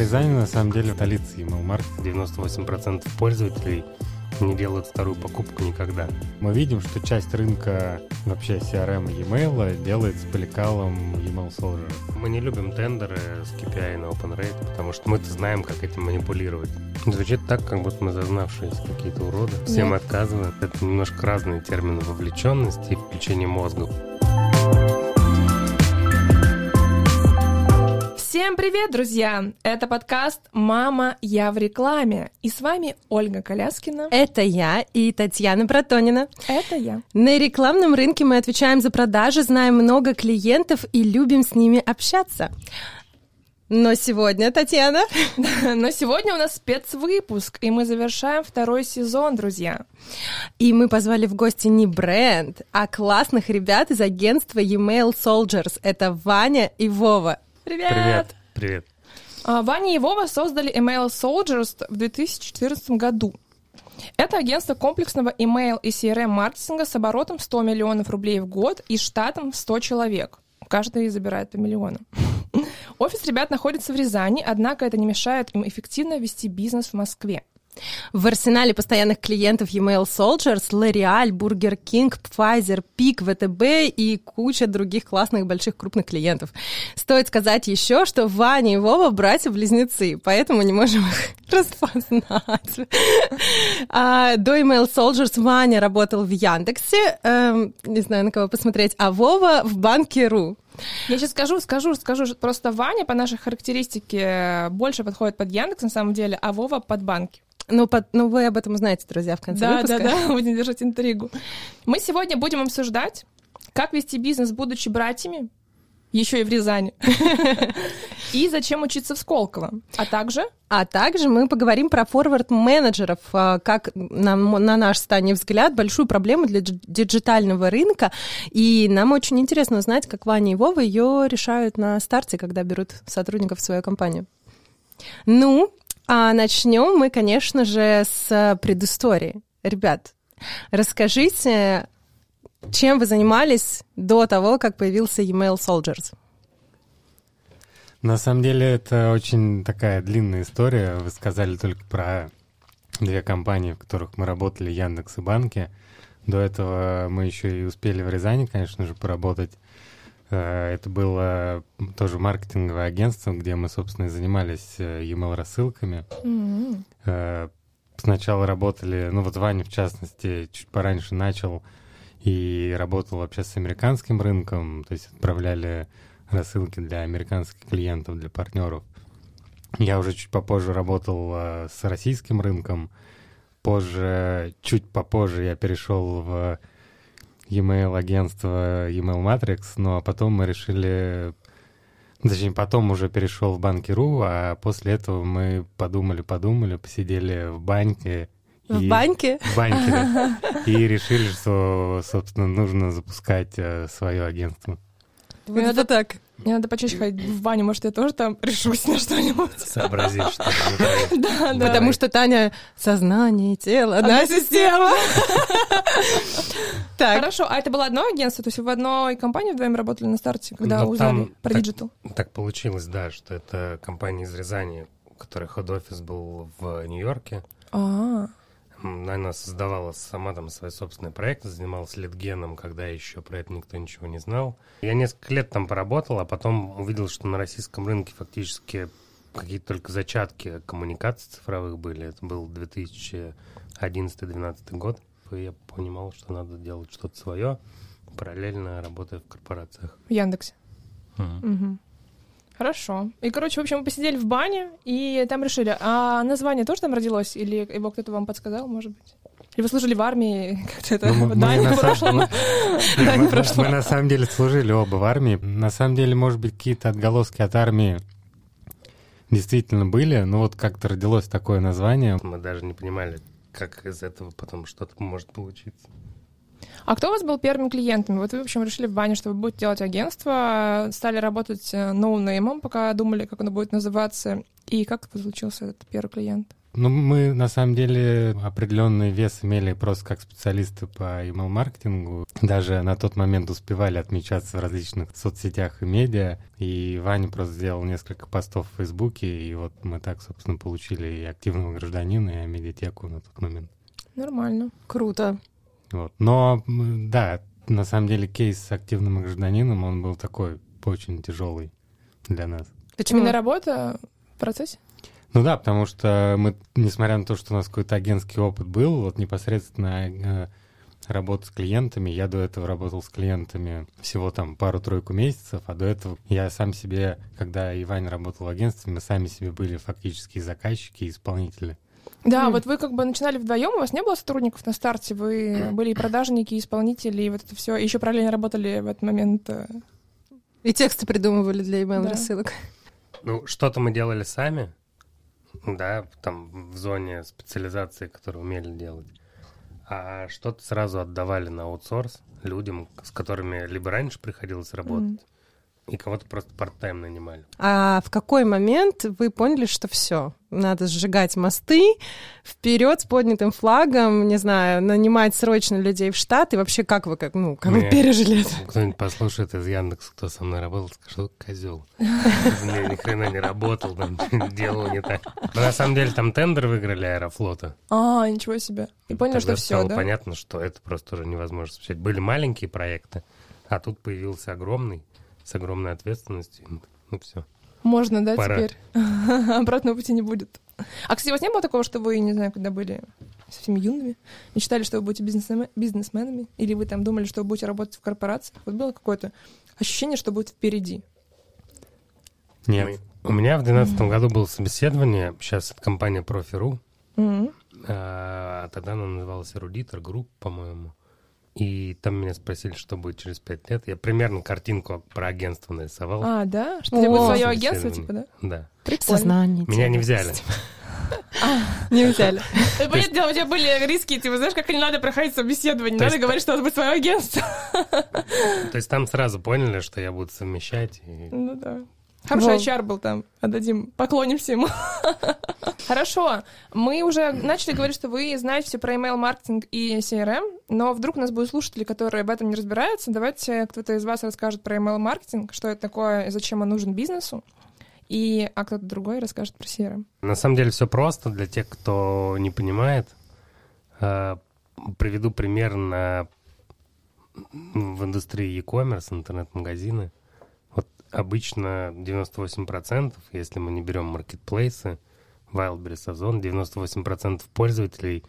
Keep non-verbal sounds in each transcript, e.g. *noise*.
Рязани на самом деле столица email маркета. 98% пользователей не делают вторую покупку никогда. Мы видим, что часть рынка вообще CRM и e-mail делается по лекалам email soldier. Мы не любим тендеры с KPI на open rate, потому что мы-то знаем, как этим манипулировать. Звучит так, как будто мы зазнавшиеся какие-то уроды. Всем Нет. отказываем. Это немножко разные термины вовлеченности и включение мозга. Всем привет, друзья! Это подкаст «Мама, я в рекламе». И с вами Ольга Коляскина. Это я и Татьяна Протонина. Это я. На рекламном рынке мы отвечаем за продажи, знаем много клиентов и любим с ними общаться. Но сегодня, Татьяна, *laughs* Но сегодня у нас спецвыпуск, и мы завершаем второй сезон, друзья. и мы позвали в гости не бренд, а классных ребят из агентства Email Soldiers. Это Ваня и Вова. Привет! Привет. Привет. А, Ваня и Вова создали Email Soldiers в 2014 году. Это агентство комплексного email и CRM-маркетинга с оборотом 100 миллионов рублей в год и штатом в 100 человек. Каждый забирает по миллиону. Офис ребят находится в Рязани, однако это не мешает им эффективно вести бизнес в Москве. В арсенале постоянных клиентов Email Soldiers L'Oreal, Burger King, Pfizer, Пик, ВТБ и куча других классных больших крупных клиентов. Стоит сказать еще, что Ваня и Вова братья-близнецы, поэтому не можем их *laughs* распознать. А, до Email Soldiers Ваня работал в Яндексе, эм, не знаю, на кого посмотреть, а Вова в банке РУ. Я сейчас скажу, скажу, скажу, просто Ваня по нашей характеристике больше подходит под Яндекс на самом деле, а Вова под банки. Ну, под- ну, вы об этом узнаете, друзья, в конце Да, выпуска. да, да, *laughs* будем держать интригу. Мы сегодня будем обсуждать, как вести бизнес, будучи братьями, еще и в Рязани, *laughs* и зачем учиться в Сколково, а также А также мы поговорим про форвард-менеджеров, а, как, на, на наш станет взгляд, большую проблему для дж- диджитального рынка. И нам очень интересно узнать, как Ваня и Вова ее решают на старте, когда берут сотрудников в свою компанию. Ну, а начнем мы, конечно же, с предыстории. Ребят, расскажите, чем вы занимались до того, как появился Email Soldiers? На самом деле это очень такая длинная история. Вы сказали только про две компании, в которых мы работали, Яндекс и Банки. До этого мы еще и успели в Рязани, конечно же, поработать. Э, Это было тоже маркетинговое агентство, где мы, собственно, и занимались э, email рассылками. м, Э, Сначала работали, ну вот Ваня, в частности, чуть пораньше начал и работал вообще с американским рынком, то есть отправляли рассылки для американских клиентов, для партнеров. Я уже чуть попозже работал с российским рынком. Позже, чуть попозже я перешел в e-mail агентство e-mail Matrix, ну а потом мы решили Точнее, потом уже перешел в банки.ру, а после этого мы подумали-подумали, посидели в баньке. В и- банке? В баньке, да. *laughs* И решили, что, собственно, нужно запускать э, свое агентство. Вот надо- это так. Мне надо почаще ходить в баню, может, я тоже там решусь на что-нибудь. Сообразишь, что. *laughs* Да, да. Потому что Таня сознание, тело, одна система. *laughs* Так, Хорошо, а это было одно агентство? То есть вы в одной компании вдвоем работали на старте, когда Ну, узнали про digital? Так получилось, да, что это компания из Рязани, у которой head office был в Нью-Йорке. А, Она создавала сама там свои собственные проекты, занималась литгеном, когда еще про это никто ничего не знал. Я несколько лет там поработал, а потом увидел, что на российском рынке фактически какие-то только зачатки коммуникаций цифровых были. Это был 2011-2012 год. И я понимал, что надо делать что-то свое, параллельно работая в корпорациях. в Яндексе. Мгм. Хорошо. И, короче, в общем, мы посидели в бане, и там решили, а название тоже там родилось? Или его кто-то вам подсказал, может быть? Или вы служили в армии, *laughs* как-то это Ну, мы- мы прошло? *laughs* мы- Да, не мы- прошло. Мы на самом деле служили оба в армии. На самом деле, может быть, какие-то отголоски от армии действительно были, но вот как-то родилось такое название. Мы даже не понимали, как из этого потом что-то может получиться. А кто у вас был первыми клиентами? Вот вы, в общем, решили в бане, что вы будете делать агентство, стали работать э, ноунеймом, пока думали, как оно будет называться. И как получился этот первый клиент? Ну, мы на самом деле определенный вес имели просто как специалисты по email-маркетингу. Даже на тот момент успевали отмечаться в различных соцсетях и медиа. И Ваня просто сделал несколько постов в Фейсбуке, и вот мы так, собственно, получили и активного гражданина, и медиатеку на тот момент. Нормально. Круто. Вот. Но, да, на самом деле кейс с активным гражданином, он был такой очень тяжелый для нас. Почему? Именно работа в процессе? Ну да, потому что мы, несмотря на то, что у нас какой-то агентский опыт был, вот непосредственно э, работа с клиентами, я до этого работал с клиентами всего там пару-тройку месяцев, а до этого я сам себе, когда Иван работал в агентстве, мы сами себе были фактически заказчики и исполнители. Да, mm. вот вы как бы начинали вдвоем, у вас не было сотрудников на старте, вы были и продажники, и исполнители, и вот это все, еще параллельно работали в этот момент. Э. И тексты придумывали для email рассылок. Да. Ну, что-то мы делали сами, да, там в зоне специализации, которые умели делать. А что-то сразу отдавали на аутсорс людям, с которыми либо раньше приходилось работать, mm. И кого-то просто парт-тайм нанимали. А в какой момент вы поняли, что все, надо сжигать мосты, вперед с поднятым флагом, не знаю, нанимать срочно людей в штат, и вообще как вы, как, ну, как Мне вы пережили это? Кто-нибудь послушает из Яндекса, кто со мной работал, скажет, козел. Мне *laughs* ни хрена не работал, там, *laughs* делал не так. Но на самом деле там тендер выиграли Аэрофлота. А, ничего себе. И поняли, что все, да? понятно, что это просто уже невозможно. Были маленькие проекты, а тут появился огромный, с огромной ответственностью. Ну, все. Можно, да, Пора. теперь? *laughs* Обратного пути не будет. А, кстати, у вас не было такого, что вы, не знаю, когда были совсем юными, мечтали, что вы будете бизнесменами? Или вы там думали, что вы будете работать в корпорациях? Вот было какое-то ощущение, что будет впереди? Нет. У меня в 2012 mm-hmm. году было собеседование, сейчас это компания Profi.ru, mm-hmm. а, тогда она называлась Эрудитор Групп, по-моему. И там меня спросили, что будет через пять лет. Я примерно картинку про агентство нарисовал. А, да? Что у тебя будет свое агентство, типа, да? Да. Прикольно. Сознание. Меня не взяли. *laughs* Не взяли. *laughs* Понятное дело, у тебя были риски, типа, знаешь, как не надо проходить собеседование, не надо говорить, что у вас будет свое агентство. То есть там сразу поняли, что я буду совмещать. Ну да. Хороший Вов. HR был там. Отдадим, поклонимся ему. *laughs* Хорошо. Мы уже начали говорить, что вы знаете все про email-маркетинг и CRM, но вдруг у нас будут слушатели, которые в этом не разбираются. Давайте кто-то из вас расскажет про email-маркетинг, что это такое и зачем он нужен бизнесу. И, а кто-то другой расскажет про CRM. На самом деле все просто для тех, кто не понимает. Э, приведу пример на в индустрии e-commerce, интернет-магазины обычно 98%, если мы не берем маркетплейсы, Wildberries, Озон, 98% пользователей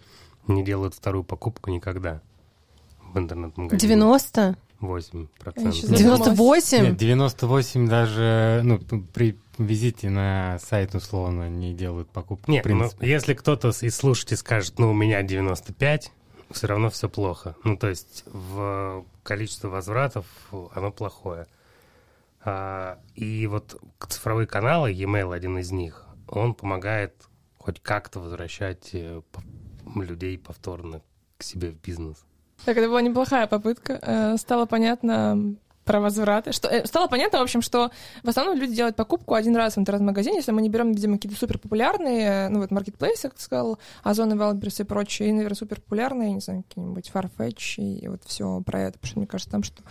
не делают вторую покупку никогда в интернет-магазине. 90? 8 98? Нет, 98 даже, ну, при визите на сайт, условно, не делают покупку. Нет, ну, если кто-то из слушателей скажет, ну, у меня 95, все равно все плохо. Ну, то есть в количество возвратов оно плохое. А, и вот цифровые каналы, e-mail один из них, он помогает хоть как-то возвращать э, людей повторно к себе в бизнес. Так, это была неплохая попытка. Э, стало понятно про возвраты. Что, э, стало понятно, в общем, что в основном люди делают покупку один раз в интернет-магазине, если мы не берем, видимо, какие-то супер популярные, ну вот маркетплейсы, как ты сказал, Озон и Wildberries и прочие, и, наверное, супер популярные, не знаю, какие-нибудь Farfetch и вот все про это, потому что мне кажется, там что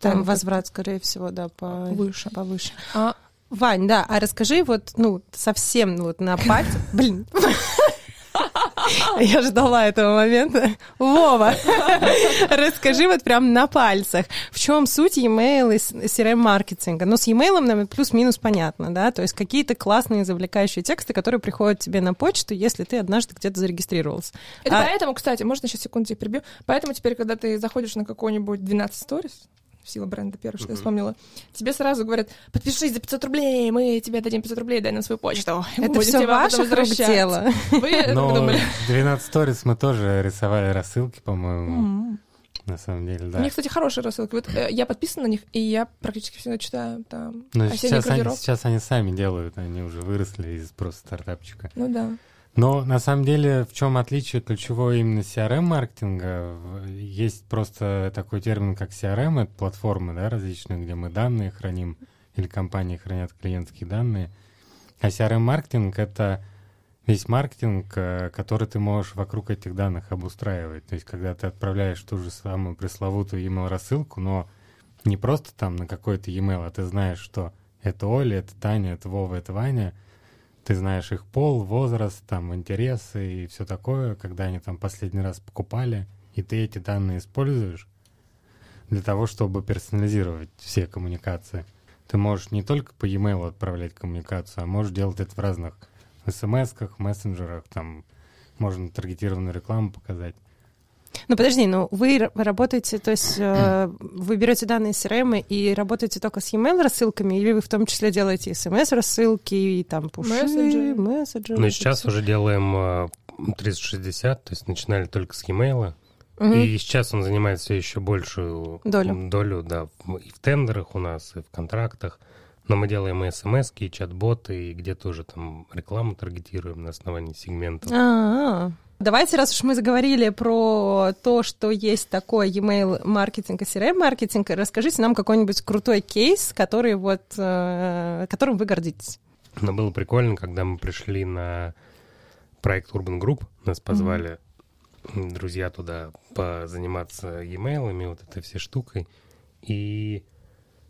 там возврат, скорее всего, да, по... выше. повыше. А... Вань, да, а расскажи вот, ну, совсем вот на пальце... *laughs* Блин. Я ждала этого момента. Вова, *laughs* расскажи вот прям на пальцах, в чем суть e-mail и CRM-маркетинга? Ну, с e-mail, наверное, плюс-минус понятно, да? То есть какие-то классные завлекающие тексты, которые приходят тебе на почту, если ты однажды где-то зарегистрировался. Это а... поэтому, кстати, можно сейчас секунду тебе прибью? Поэтому теперь, когда ты заходишь на какой-нибудь 12 stories, сила бренда, первое, что mm-hmm. я вспомнила, тебе сразу говорят, подпишись за 500 рублей, мы тебе дадим 500 рублей, дай на свою почту. Это все ваше рук дело. Вы *laughs* Но думали? 12 Stories мы тоже рисовали рассылки, по-моему. Mm-hmm. На самом деле, да. У них, кстати, хорошие рассылки. Вот э, я подписана на них, и я практически всегда читаю там Но сейчас они, сейчас они сами делают, они уже выросли из просто стартапчика. Ну да. Но на самом деле в чем отличие ключевого именно CRM-маркетинга? Есть просто такой термин, как CRM, это платформы да, различные, где мы данные храним, или компании хранят клиентские данные. А CRM-маркетинг — это весь маркетинг, э, который ты можешь вокруг этих данных обустраивать. То есть, когда ты отправляешь ту же самую пресловутую email рассылку, но не просто там на какой-то e-mail, а ты знаешь, что это Оля, это Таня, это Вова, это Ваня. Ты знаешь их пол, возраст, там, интересы и все такое, когда они там последний раз покупали, и ты эти данные используешь для того, чтобы персонализировать все коммуникации. Ты можешь не только по e-mail отправлять коммуникацию, а можешь делать это в разных смс-ках, мессенджерах, там можно таргетированную рекламу показать. Ну подожди, ну вы работаете, то есть э, *clears throat* вы берете данные CRM и работаете только с e-mail рассылками, или вы в том числе делаете смс-рассылки и там пуши, мессенджеры? мессенджеры ну сейчас уже делаем 360, э, то есть начинали только с e-mail, угу. и сейчас он занимает все еще большую долю, долю да, и в тендерах у нас, и в контрактах. Но мы делаем и смс и чат-боты, и где-то уже там рекламу таргетируем на основании сегментов. А-а-а. Давайте, раз уж мы заговорили про то, что есть такой e-mail маркетинг и CRM маркетинг, расскажите нам какой-нибудь крутой кейс, который вот, э, которым вы гордитесь. Но было прикольно, когда мы пришли на проект Urban Group, нас позвали mm-hmm. друзья туда позаниматься e-mailами, вот этой всей штукой, и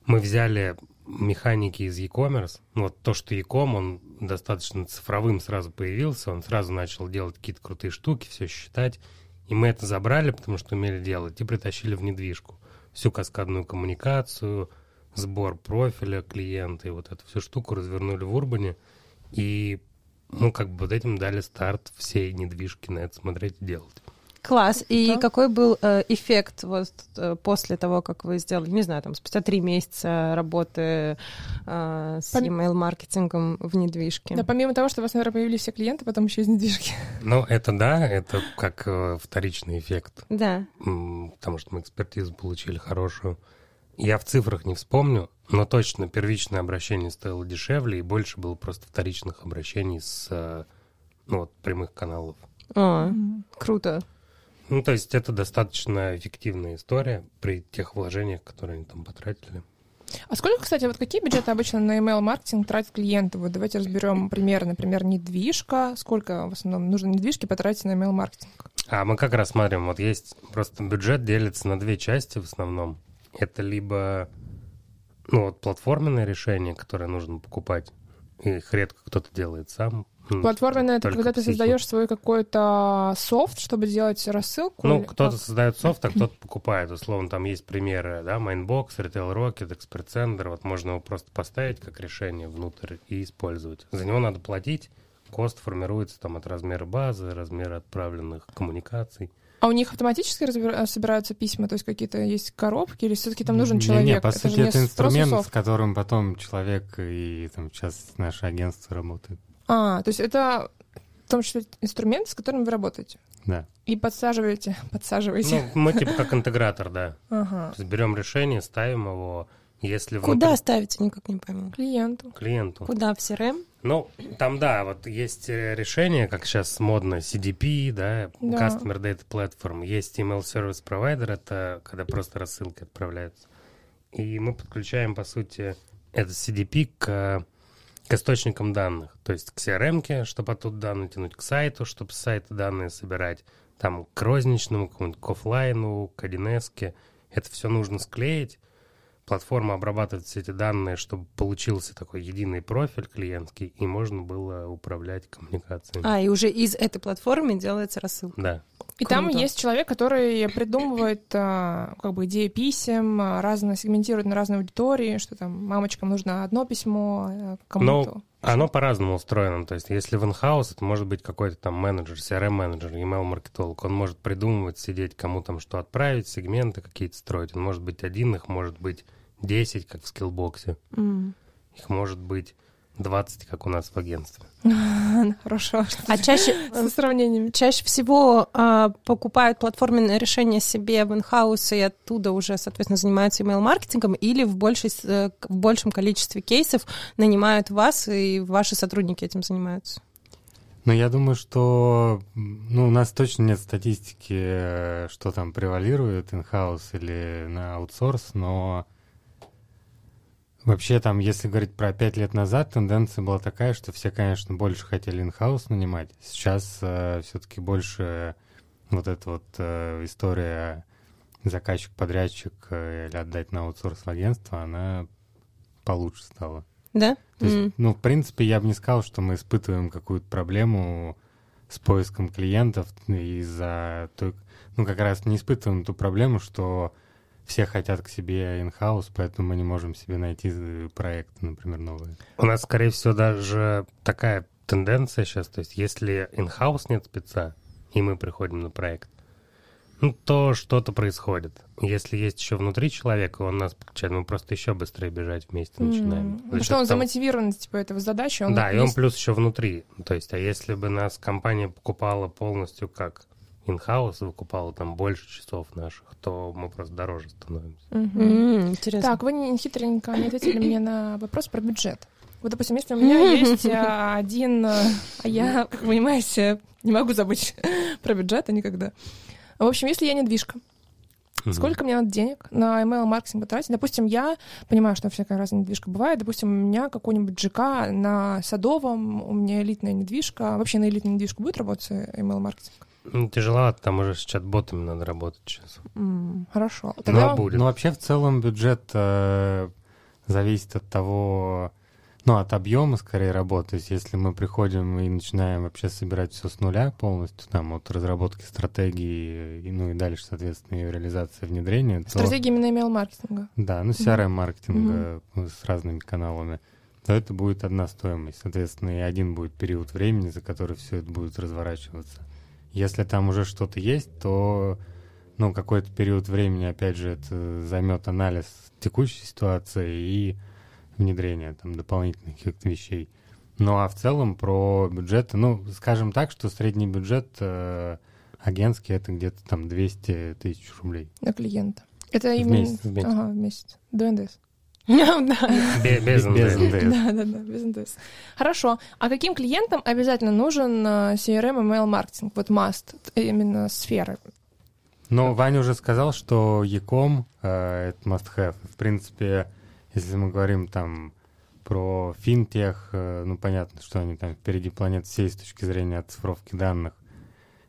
мы взяли механики из e-commerce, ну, вот то, что e-com, он достаточно цифровым сразу появился, он сразу начал делать какие-то крутые штуки, все считать, и мы это забрали, потому что умели делать, и притащили в недвижку. Всю каскадную коммуникацию, сбор профиля клиента, и вот эту всю штуку развернули в Урбане, и ну, как бы вот этим дали старт всей недвижки на это смотреть и делать. Класс. И да. какой был э, эффект вот э, после того, как вы сделали, не знаю, там спустя три месяца работы э, с Пом... email-маркетингом в недвижке? Да, помимо того, что у вас, наверное, появились все клиенты, потом еще из недвижки. *laughs* Ну, это да, это как э, вторичный эффект. Да. Потому что мы экспертизу получили хорошую. Я в цифрах не вспомню, но точно первичное обращение стоило дешевле, и больше было просто вторичных обращений с э, ну, вот, прямых каналов. А, mm-hmm. круто. Ну, то есть это достаточно эффективная история при тех вложениях, которые они там потратили. А сколько, кстати, вот какие бюджеты обычно на email-маркетинг тратят клиенты? Вот давайте разберем пример, например, недвижка. Сколько в основном нужно недвижки потратить на email-маркетинг? А мы как раз смотрим, вот есть просто бюджет делится на две части в основном. Это либо ну, вот платформенное решение, которое нужно покупать, их редко кто-то делает сам, Платформенное это когда ты создаешь свой какой-то софт, чтобы делать рассылку? Ну, кто-то создает софт, а *clears throat* кто-то покупает. Условно, там есть примеры, да, Mainbox, Retail Rocket, Expert Sender. Вот можно его просто поставить как решение внутрь и использовать. За него надо платить. Кост формируется там от размера базы, размера отправленных коммуникаций. А у них автоматически разбира- собираются письма, то есть какие-то есть коробки, или все-таки там нужен человек? Не, не по это сути, это инструмент, с которым потом человек и там сейчас наше агентство работает. А, то есть это в том числе инструмент, с которым вы работаете? Да. И подсаживаете, подсаживаете. Ну, мы типа как интегратор, да. Ага. То есть берем решение, ставим его, если Куда внутри... ставите, никак не пойму. Клиенту. Клиенту. Куда, в CRM? Ну, там, да, вот есть э, решение, как сейчас модно, CDP, да, да. Customer Data Platform. Есть Email Service Provider, это когда просто рассылки отправляются. И мы подключаем, по сути, этот CDP к к источникам данных, то есть к CRM, чтобы оттуда данные тянуть, к сайту, чтобы с сайта данные собирать, там к розничному, к офлайну, к 1 Это все нужно склеить. Платформа обрабатывает все эти данные, чтобы получился такой единый профиль клиентский, и можно было управлять коммуникацией. А, и уже из этой платформы делается рассылка. Да. И Круто. там есть человек, который придумывает а, как бы идеи писем, разно сегментирует на разные аудитории, что там мамочкам нужно одно письмо, а, кому-то. Ну, оно по-разному устроено. То есть, если в in-house, это может быть какой-то там менеджер, CRM-менеджер, email-маркетолог. Он может придумывать, сидеть, кому там что отправить, сегменты какие-то строить. Он может быть один, их может быть 10, как в Skillbox е. Mm. Их может быть 20, как у нас в агентстве. *laughs* Хорошо. А чаще *laughs* со сравнениями. Чаще всего а, покупают платформенное решение себе в in-house и оттуда уже, соответственно, занимаются email-маркетингом или в, большей, э, в большем количестве кейсов нанимают вас и ваши сотрудники этим занимаются? Ну, я думаю, что ну, у нас точно нет статистики, э, что там превалирует инхаус или на аутсорс, но Вообще там, если говорить про пять лет назад, тенденция была такая, что все, конечно, больше хотели инхаус нанимать. Сейчас э, все-таки больше вот эта вот э, история заказчик-подрядчик э, или отдать на аутсорс в агентство, она получше стала. Да? То есть, М. ну, в принципе, я бы не сказал, что мы испытываем какую-то проблему с поиском клиентов из-за той... Ну, как раз не испытываем ту проблему, что все хотят к себе инхаус, поэтому мы не можем себе найти э, проекты, например, новые. У нас, скорее всего, даже такая тенденция сейчас. То есть, если in-house нет спеца, и мы приходим на проект, ну, то что-то происходит. Если есть еще внутри человека, он нас подключает, мы просто еще быстрее бежать вместе начинаем. М, За Потому счет что он того- замотивирован, типа, этого задачи. Он да, и он есть- плюс еще внутри. То есть, а если бы нас компания покупала полностью как in-house, выкупала там больше часов наших, то мы просто дороже становимся. Мгм. М, Интересно. Так, вы не- хитренько не ответили мне на вопрос про бюджет. Вот, допустим, если у меня есть а, один, а а я, как вы понимаете, не могу забыть *laughs* про бюджет никогда. В общем, если я недвижка, Мгм. сколько мне надо денег на email-маркетинг потратить? Допустим, я понимаю, что всякая разная недвижка бывает. Допустим, у меня какой-нибудь ЖК на Садовом, у меня элитная недвижка. Вообще на элитную недвижку будет работать email-маркетинг? Ну, тяжеловато, там уже с чат-ботами надо работать сейчас. М, Хорошо. Но Тогда будет. Ну, вообще, в целом, бюджет э, зависит от того, ну, от объема, скорее, работы. То есть, если мы приходим и начинаем вообще собирать все с нуля полностью, там, от разработки стратегии, и, ну, и дальше, соответственно, ее реализация, внедрения, то... стратегия именно email-маркетинга. Да, ну, CRM-маркетинга э, с разными каналами. То это будет одна стоимость. Соответственно, и один будет период времени, за который все это будет разворачиваться. Если там уже что-то есть, то ну, какой-то период времени, опять же, это займет анализ текущей ситуации и внедрение там дополнительных каких-то вещей. Ну а в целом про бюджеты, ну, скажем так, что средний бюджет э, агентский это где-то там 200 тысяч рублей. на клиента. Это В именно... месяц, в месяц. Ага, в месяц. До НДС. Без НДС. Да, да, да, без НДС. Хорошо. А каким клиентам обязательно нужен э, CRM и mail маркетинг? Вот must, именно сферы. Ну, Ваня уже сказал, что Яком э, это must-have. В принципе, если мы говорим там про финтех, э, ну, понятно, что они там впереди планет всей с точки зрения оцифровки данных.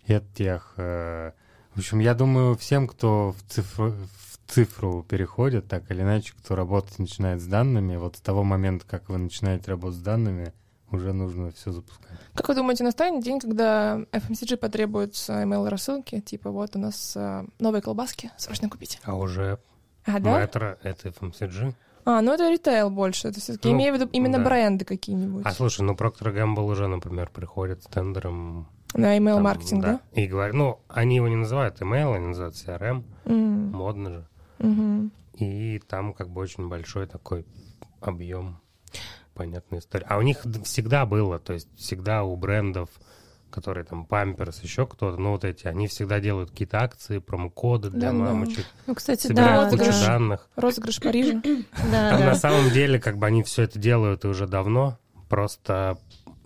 Эдтех. Э, в общем, я думаю, всем, кто в цифру, в цифру переходит, так или иначе, кто работать начинает с данными, вот с того момента, как вы начинаете работать с данными, уже нужно все запускать. Как вы думаете, настанет день, когда FMCG потребуется email рассылки? Типа, вот у нас э, новые колбаски, срочно купите. А уже А, да? метро — это FMCG. А, ну это ритейл больше. Это все-таки Ну, имею в виду именно да. бренды какие-нибудь. А слушай, ну Procter Gamble уже, например, приходит с тендером. На email там, маркетинг, да? И говорят, ну, они его не называют email, они называют CRM, М, модно же. Мгм. И там как бы очень большой такой объем, понятная история. А у них всегда было, то есть всегда у брендов, которые там Памперс, еще кто-то, ну вот эти, они всегда делают какие-то акции, промокоды для Да-да. мамочек, Ну, кстати, да, собирают кучу розыгрыш. да. данных. Розыгрыш Парижа. *coughs* Да, Там да. на самом деле как бы они все это делают и уже давно, просто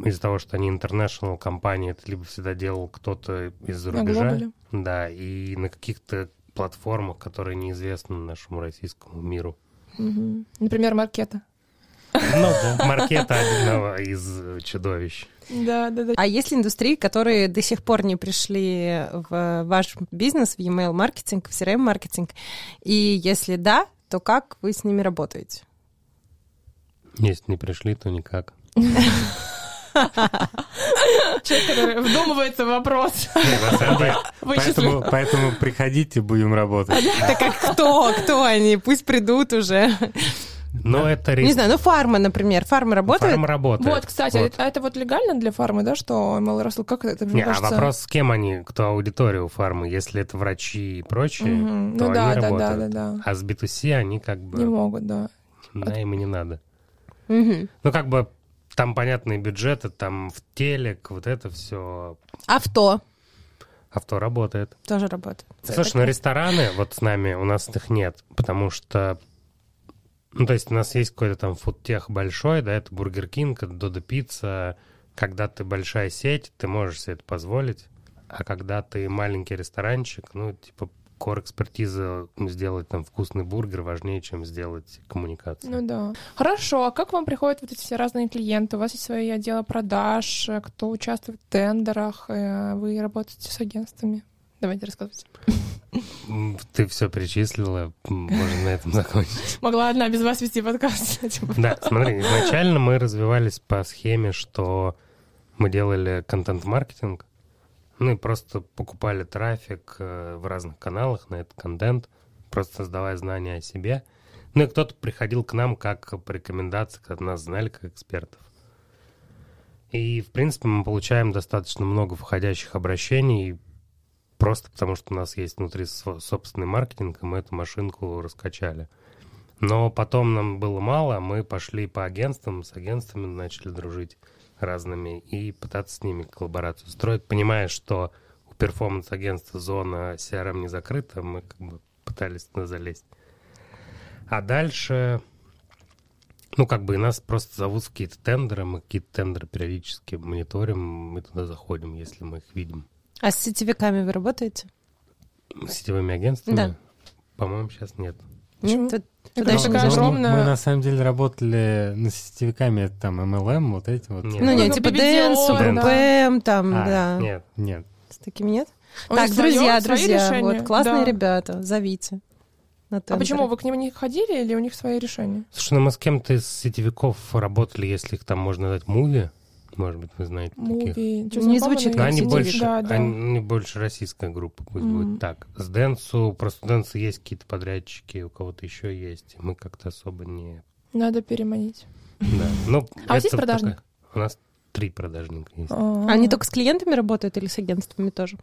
из-за того, что они international компании, это либо всегда делал кто-то из-за рубежа, да, и на каких-то платформах, которые неизвестны нашему российскому миру. Мгм. Например, Маркета. Ну, *laughs* маркета одного из чудовищ. Да, да, да. А есть ли индустрии, которые до сих пор не пришли в ваш бизнес, в e-mail маркетинг, в CRM маркетинг? И если да, то как вы с ними работаете? Если не пришли, то никак. *laughs* *laughs* Человек, который вдумывается в вопрос. *laughs* Поэтому, поэтому приходите, будем работать. *laughs* Так как кто? Кто они? Пусть придут уже. Ну, это Не риск. знаю, ну фарма, например. Фарма работает? Фарм работает. Вот, кстати, Вот. а это вот легально для фармы, да, что email рассыл? Как это? Мне Не, а кажется- вопрос, с кем они, кто аудитория у фармы. Если это врачи и прочие, Мгм. то Ну они да, да, да, работают. да, да. А с B2C они как бы... Не могут, да. Да, им и не надо. Мгм. Ну, как бы там понятные бюджеты, там в телек, вот это все. Авто Авто работает. тоже работает. Слушай, ну рестораны, вот с нами, у нас их нет, потому что... Ну, то есть у нас есть какой-то там foodtech большой, да, это Burger King, это Додо Пицца. Когда ты большая сеть, ты можешь себе это позволить. А когда ты маленький ресторанчик, ну, типа, кор-экспертиза сделать там вкусный бургер важнее, чем сделать коммуникацию. Ну да. Хорошо, а как вам приходят вот эти все разные клиенты? У вас есть свои отделы продаж, э, кто участвует в тендерах, э, вы работаете с агентствами? Давайте рассказывайте. Ты все перечислила, можно на этом закончить. *laughs* Могла одна без вас вести подкаст. *laughs* Да, смотри, изначально мы развивались по схеме, что мы делали контент-маркетинг, ну и просто покупали трафик э, в разных каналах на этот контент, просто создавая знания о себе. Ну и кто-то приходил к нам как по рекомендации, когда нас знали как экспертов. И, в принципе, мы получаем достаточно много входящих обращений, просто потому что у нас есть внутри собственный маркетинг, и мы эту машинку раскачали. Но потом нам было мало, мы пошли по агентствам, с агентствами начали дружить разными и пытаться с ними коллаборацию строить, понимая, что у перформанс-агентства зона CRM не закрыта, мы как бы пытались туда залезть. А дальше, ну, как бы и нас просто зовут в какие-то тендеры, мы какие-то тендеры периодически мониторим, мы туда заходим, если мы их видим. А с сетевиками вы работаете? С сетевыми агентствами? Да. По-моему, сейчас нет. Ну, такая мы, огромная... мы на самом деле работали ну, с сетевиками, там, MLM, вот эти вот. Нет. Ну, нет, Ну, типа да. Супрпм, там, А, да. Нет. Нет. С такими нет? У так, друзья, свои друзья, вот классные да. ребята, зовите. на А почему? Вы к ним не ходили или у них свои решения? Слушай, ну мы с кем-то из сетевиков работали, если их там можно назвать муви. Может быть, вы знаете таких. Муви. Чё, Не знакомы звучит как они больше, Да, да. они больше российская группа, пусть Мгм. будет так. С Дэнсу, просто у Дэнса есть какие-то подрядчики, у кого-то еще есть. Мы как-то особо не... Надо переманить. Да. Ну, А у вас есть продажник? такая- У нас три продажника есть. А. Они только с клиентами работают или с агентствами тоже?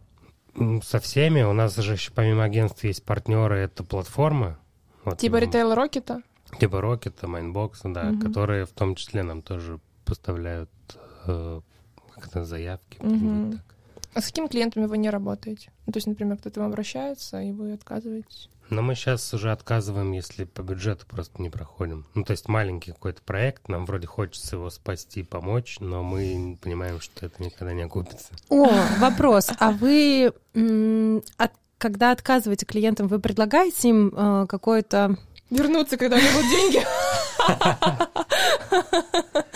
Со всеми. У нас же еще помимо агентств есть партнеры, это платформа. Вот Типа именно. ритейл Рокета? Типа Рокета, Майнбокса, да, Мгм. которые в том числе нам тоже поставляют э, как это, заявки. А с какими клиентами вы не работаете? Ну, то есть, например, кто-то вам обращается, и вы отказываетесь? Но мы сейчас уже отказываем, если по бюджету просто не проходим. Ну, то есть маленький какой-то проект, нам вроде хочется его спасти, помочь, но мы понимаем, что это никогда не окупится. О, вопрос. А вы, от- когда отказываете клиентам, вы предлагаете им э, какое-то... Вернуться, когда у них будут деньги? *laughs*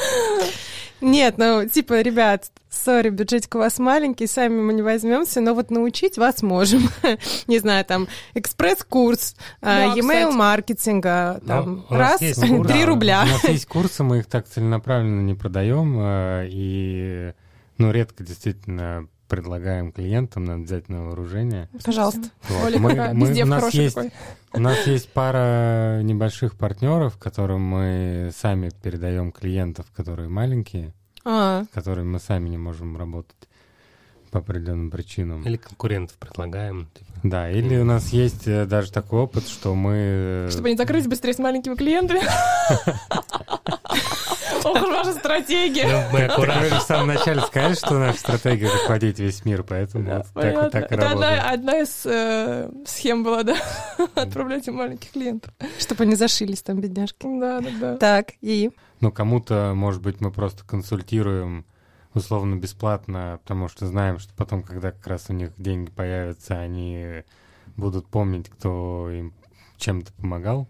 Нет, ну, типа, ребят, сори, бюджетик у вас маленький, сами мы не возьмемся, но вот научить вас можем. *laughs* Не знаю, там, экспресс-курс, э, Да, e-mail кстати. маркетинга, там, у нас раз, *laughs* три. Да, рубля. У нас есть курсы, мы их так целенаправленно не продаем, э, и, ну, редко действительно предлагаем клиентам, надо взять на вооружение. Пожалуйста. Вот. Мы- мы- везде у нас есть такой. У нас есть пара небольших партнеров, которым мы сами передаем клиентов, которые маленькие, А, с которыми мы сами не можем работать по определенным причинам. Или конкурентов предлагаем. типа. Да, или у нас есть э, даже такой опыт, что мы... Чтобы не закрыть быстрее с маленькими клиентами. *laughs* Ох ваша стратегия. Ну, мы аккуратно. же в самом начале сказали, что наша стратегия захватить весь мир, поэтому так, вот так работает. одна из э, схем была, да? *laughs* Отправлять маленьких клиентов. чтобы они зашились там, бедняжки. Да, да, да. Так, и? Ну, кому-то, может быть, мы просто консультируем условно бесплатно, потому что знаем, что потом, когда как раз у них деньги появятся, они будут помнить, кто им чем-то помогал.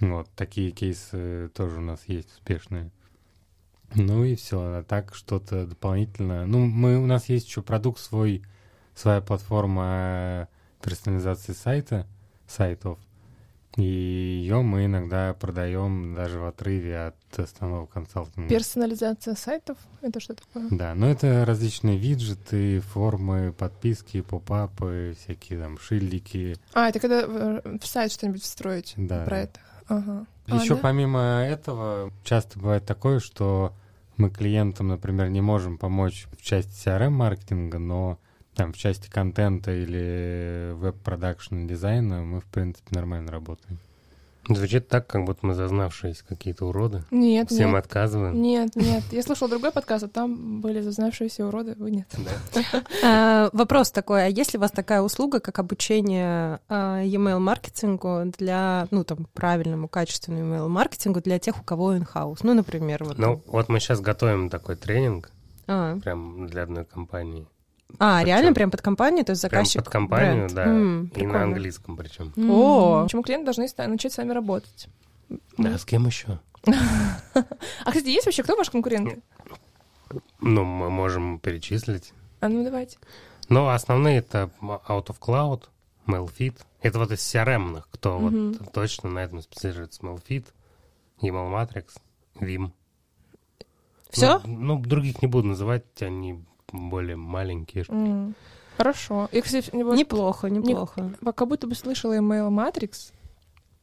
Вот, такие кейсы тоже у нас есть успешные. Ну и все, а так что-то дополнительно. Ну, мы, у нас есть еще продукт свой, своя платформа персонализации сайта, сайтов. И ее мы иногда продаем даже в отрыве от основного консалтинга. Персонализация сайтов. Это что такое? Да, но это различные виджеты, формы, подписки, pop-up ы, всякие там шильдики. А, это когда в сайт что-нибудь встроить Да. про это. Ага. А, Еще да? помимо этого, часто бывает такое, что мы клиентам, например, не можем помочь в части CRM-маркетинга, но там в части контента или web-production дизайна мы, в принципе, нормально работаем. Звучит так, как будто мы зазнавшиеся какие-то уроды. Нет, Всем нет. отказываем. Нет, нет. Я слушала другой подкаст, а там были зазнавшиеся уроды, вы нет. *laughs* А, Вопрос такой, а есть ли у вас такая услуга, как обучение а, e-mail маркетингу для, ну, там, правильному, качественному email маркетингу для тех, у кого in-house? Ну, например, вот. Ну, вот мы сейчас готовим такой тренинг, А, прям для одной компании. А, Причем реально прям под компанию, то есть Прям заказчик под компанию, бренд. да. М, и прикольно. на английском причем. О. Почему клиенты должны начать с вами работать? Да, с кем еще? *laughs* А, кстати, есть вообще кто ваш конкурент? Ну, мы можем перечислить. А ну давайте. Но основные это Out of Cloud, MailFit. Это вот из CRM-ных, кто вот точно на этом специализируется. MailFit, Email Matrix, Vim. Все? Ну, ну, других не буду называть, они более маленькие. М, Хорошо. Я, кстати, не- вот Неплохо, неплохо. как будто бы слышала email Matrix.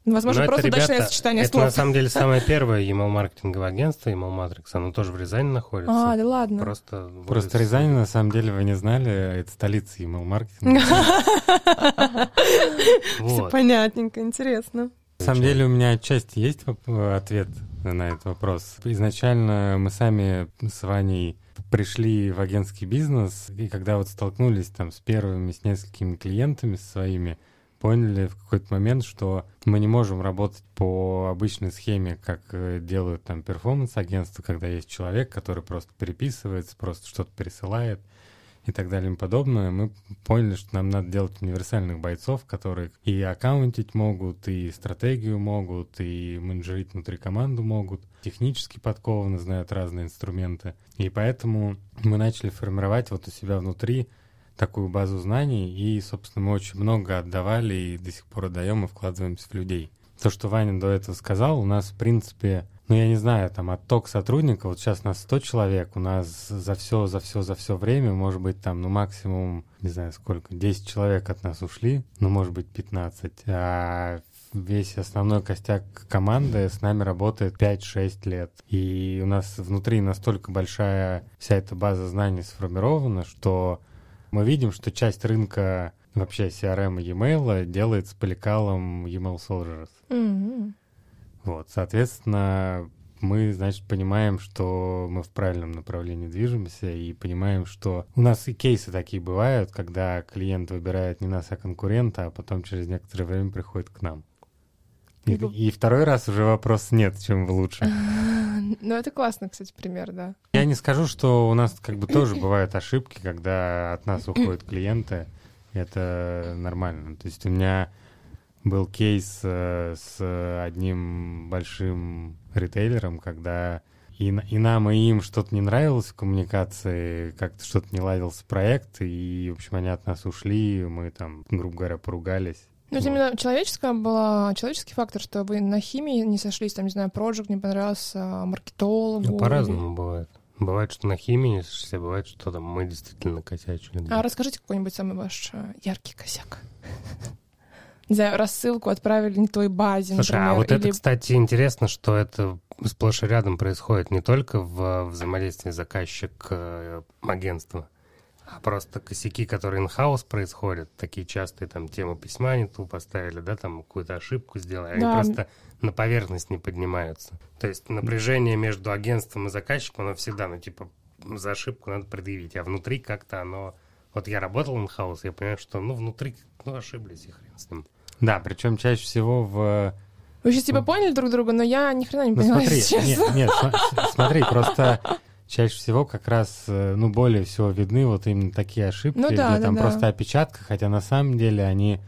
Ну, Возможно, Но это, просто удачное ребята, сочетание это слов. на самом деле *laughs* самое первое email-маркетинговое агентство, Email Matrix. Оно тоже в Рязани находится. А, да ладно. Просто, Просто Рязань, на самом деле, вы не знали, это столица email маркетинга. *laughs* Все понятненько, интересно. На самом деле у меня отчасти есть ответ на этот вопрос. Изначально мы сами с Ваней пришли в агентский бизнес, и когда вот столкнулись там с первыми, с несколькими клиентами своими, поняли в какой-то момент, что мы не можем работать по обычной схеме, как э, делают там перформанс-агентства, когда есть человек, который просто переписывается, просто что-то пересылает и так далее и подобное, мы поняли, что нам надо делать универсальных бойцов, которые и аккаунтить могут, и стратегию могут, и менеджерить внутри команду могут, технически подкованы, знают разные инструменты. И поэтому мы начали формировать вот у себя внутри такую базу знаний, и, собственно, мы очень много отдавали и до сих пор отдаем и вкладываемся в людей. То, что Ваня до этого сказал, у нас, в принципе, ну, я не знаю, там, отток сотрудников, вот сейчас нас 100 человек, у нас за все, за все, за все время, может быть, там, ну, максимум, не знаю, сколько, 10 человек от нас ушли, ну, может быть, 15, а весь основной костяк команды с нами работает 5-6 лет. И у нас внутри настолько большая вся эта база знаний сформирована, что мы видим, что часть рынка вообще CRM и e-mail делается по лекалам e-mail soldiers. М, Вот, соответственно, мы, значит, понимаем, что мы в правильном направлении движемся и понимаем, что у нас и кейсы такие бывают, когда клиент выбирает не нас, а конкурента, а потом через некоторое время приходит к нам. И, Либо- и второй раз уже вопрос нет, чем вы лучше. *laughs* Ну, это классно, кстати, пример, да. Я не скажу, что у нас как бы тоже бывают ошибки, когда от нас уходят клиенты. Это нормально. То есть у меня был кейс э, с одним большим ритейлером, когда и, и нам, и им что-то не нравилось в коммуникации, как-то что-то не ладился проект, и, в общем, они от нас ушли, мы там, грубо говоря, поругались. Ну, это именно человеческая была, человеческий фактор, что вы на химии не сошлись, там, не знаю, проект не понравился маркетологу. Ну, по-разному бывает. Бывает, что на химии не сошлись, а бывает, что там мы действительно косячили. А расскажите какой-нибудь самый ваш э, яркий косяк. Не знаю, рассылку отправили не той базе, Слушай, например. а вот это, или- кстати, интересно, что это сплошь и рядом происходит не только в взаимодействии заказчик-агентства, а просто косяки, которые in-house происходят, такие частые там тему письма не ту поставили, да, там какую-то ошибку сделали, они Да. просто на поверхность не поднимаются. То есть напряжение между агентством и заказчиком, оно всегда, ну, типа, за ошибку надо предъявить, а внутри как-то оно... Вот я работал in-house, я понимаю, что, ну, внутри, ну, ошиблись, и хрен с ним. Да, причем чаще всего в Вы сейчас типа поняли друг друга, но я ни хрена не Ну поняла, смотри, если честно. нет, нет, *laughs* см- смотри, просто чаще всего как раз, э, ну, более всего видны вот именно такие ошибки, Ну да, где да, там да. просто опечатка, хотя на самом деле они,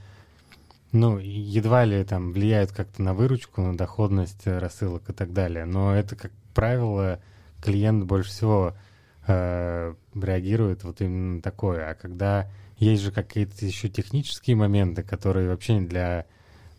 ну, едва ли там влияют как-то на выручку, на доходность э, рассылок и так далее. Но это, как правило, клиент больше всего э, реагирует вот именно на такое. А когда есть же какие-то еще технические моменты, которые вообще не для...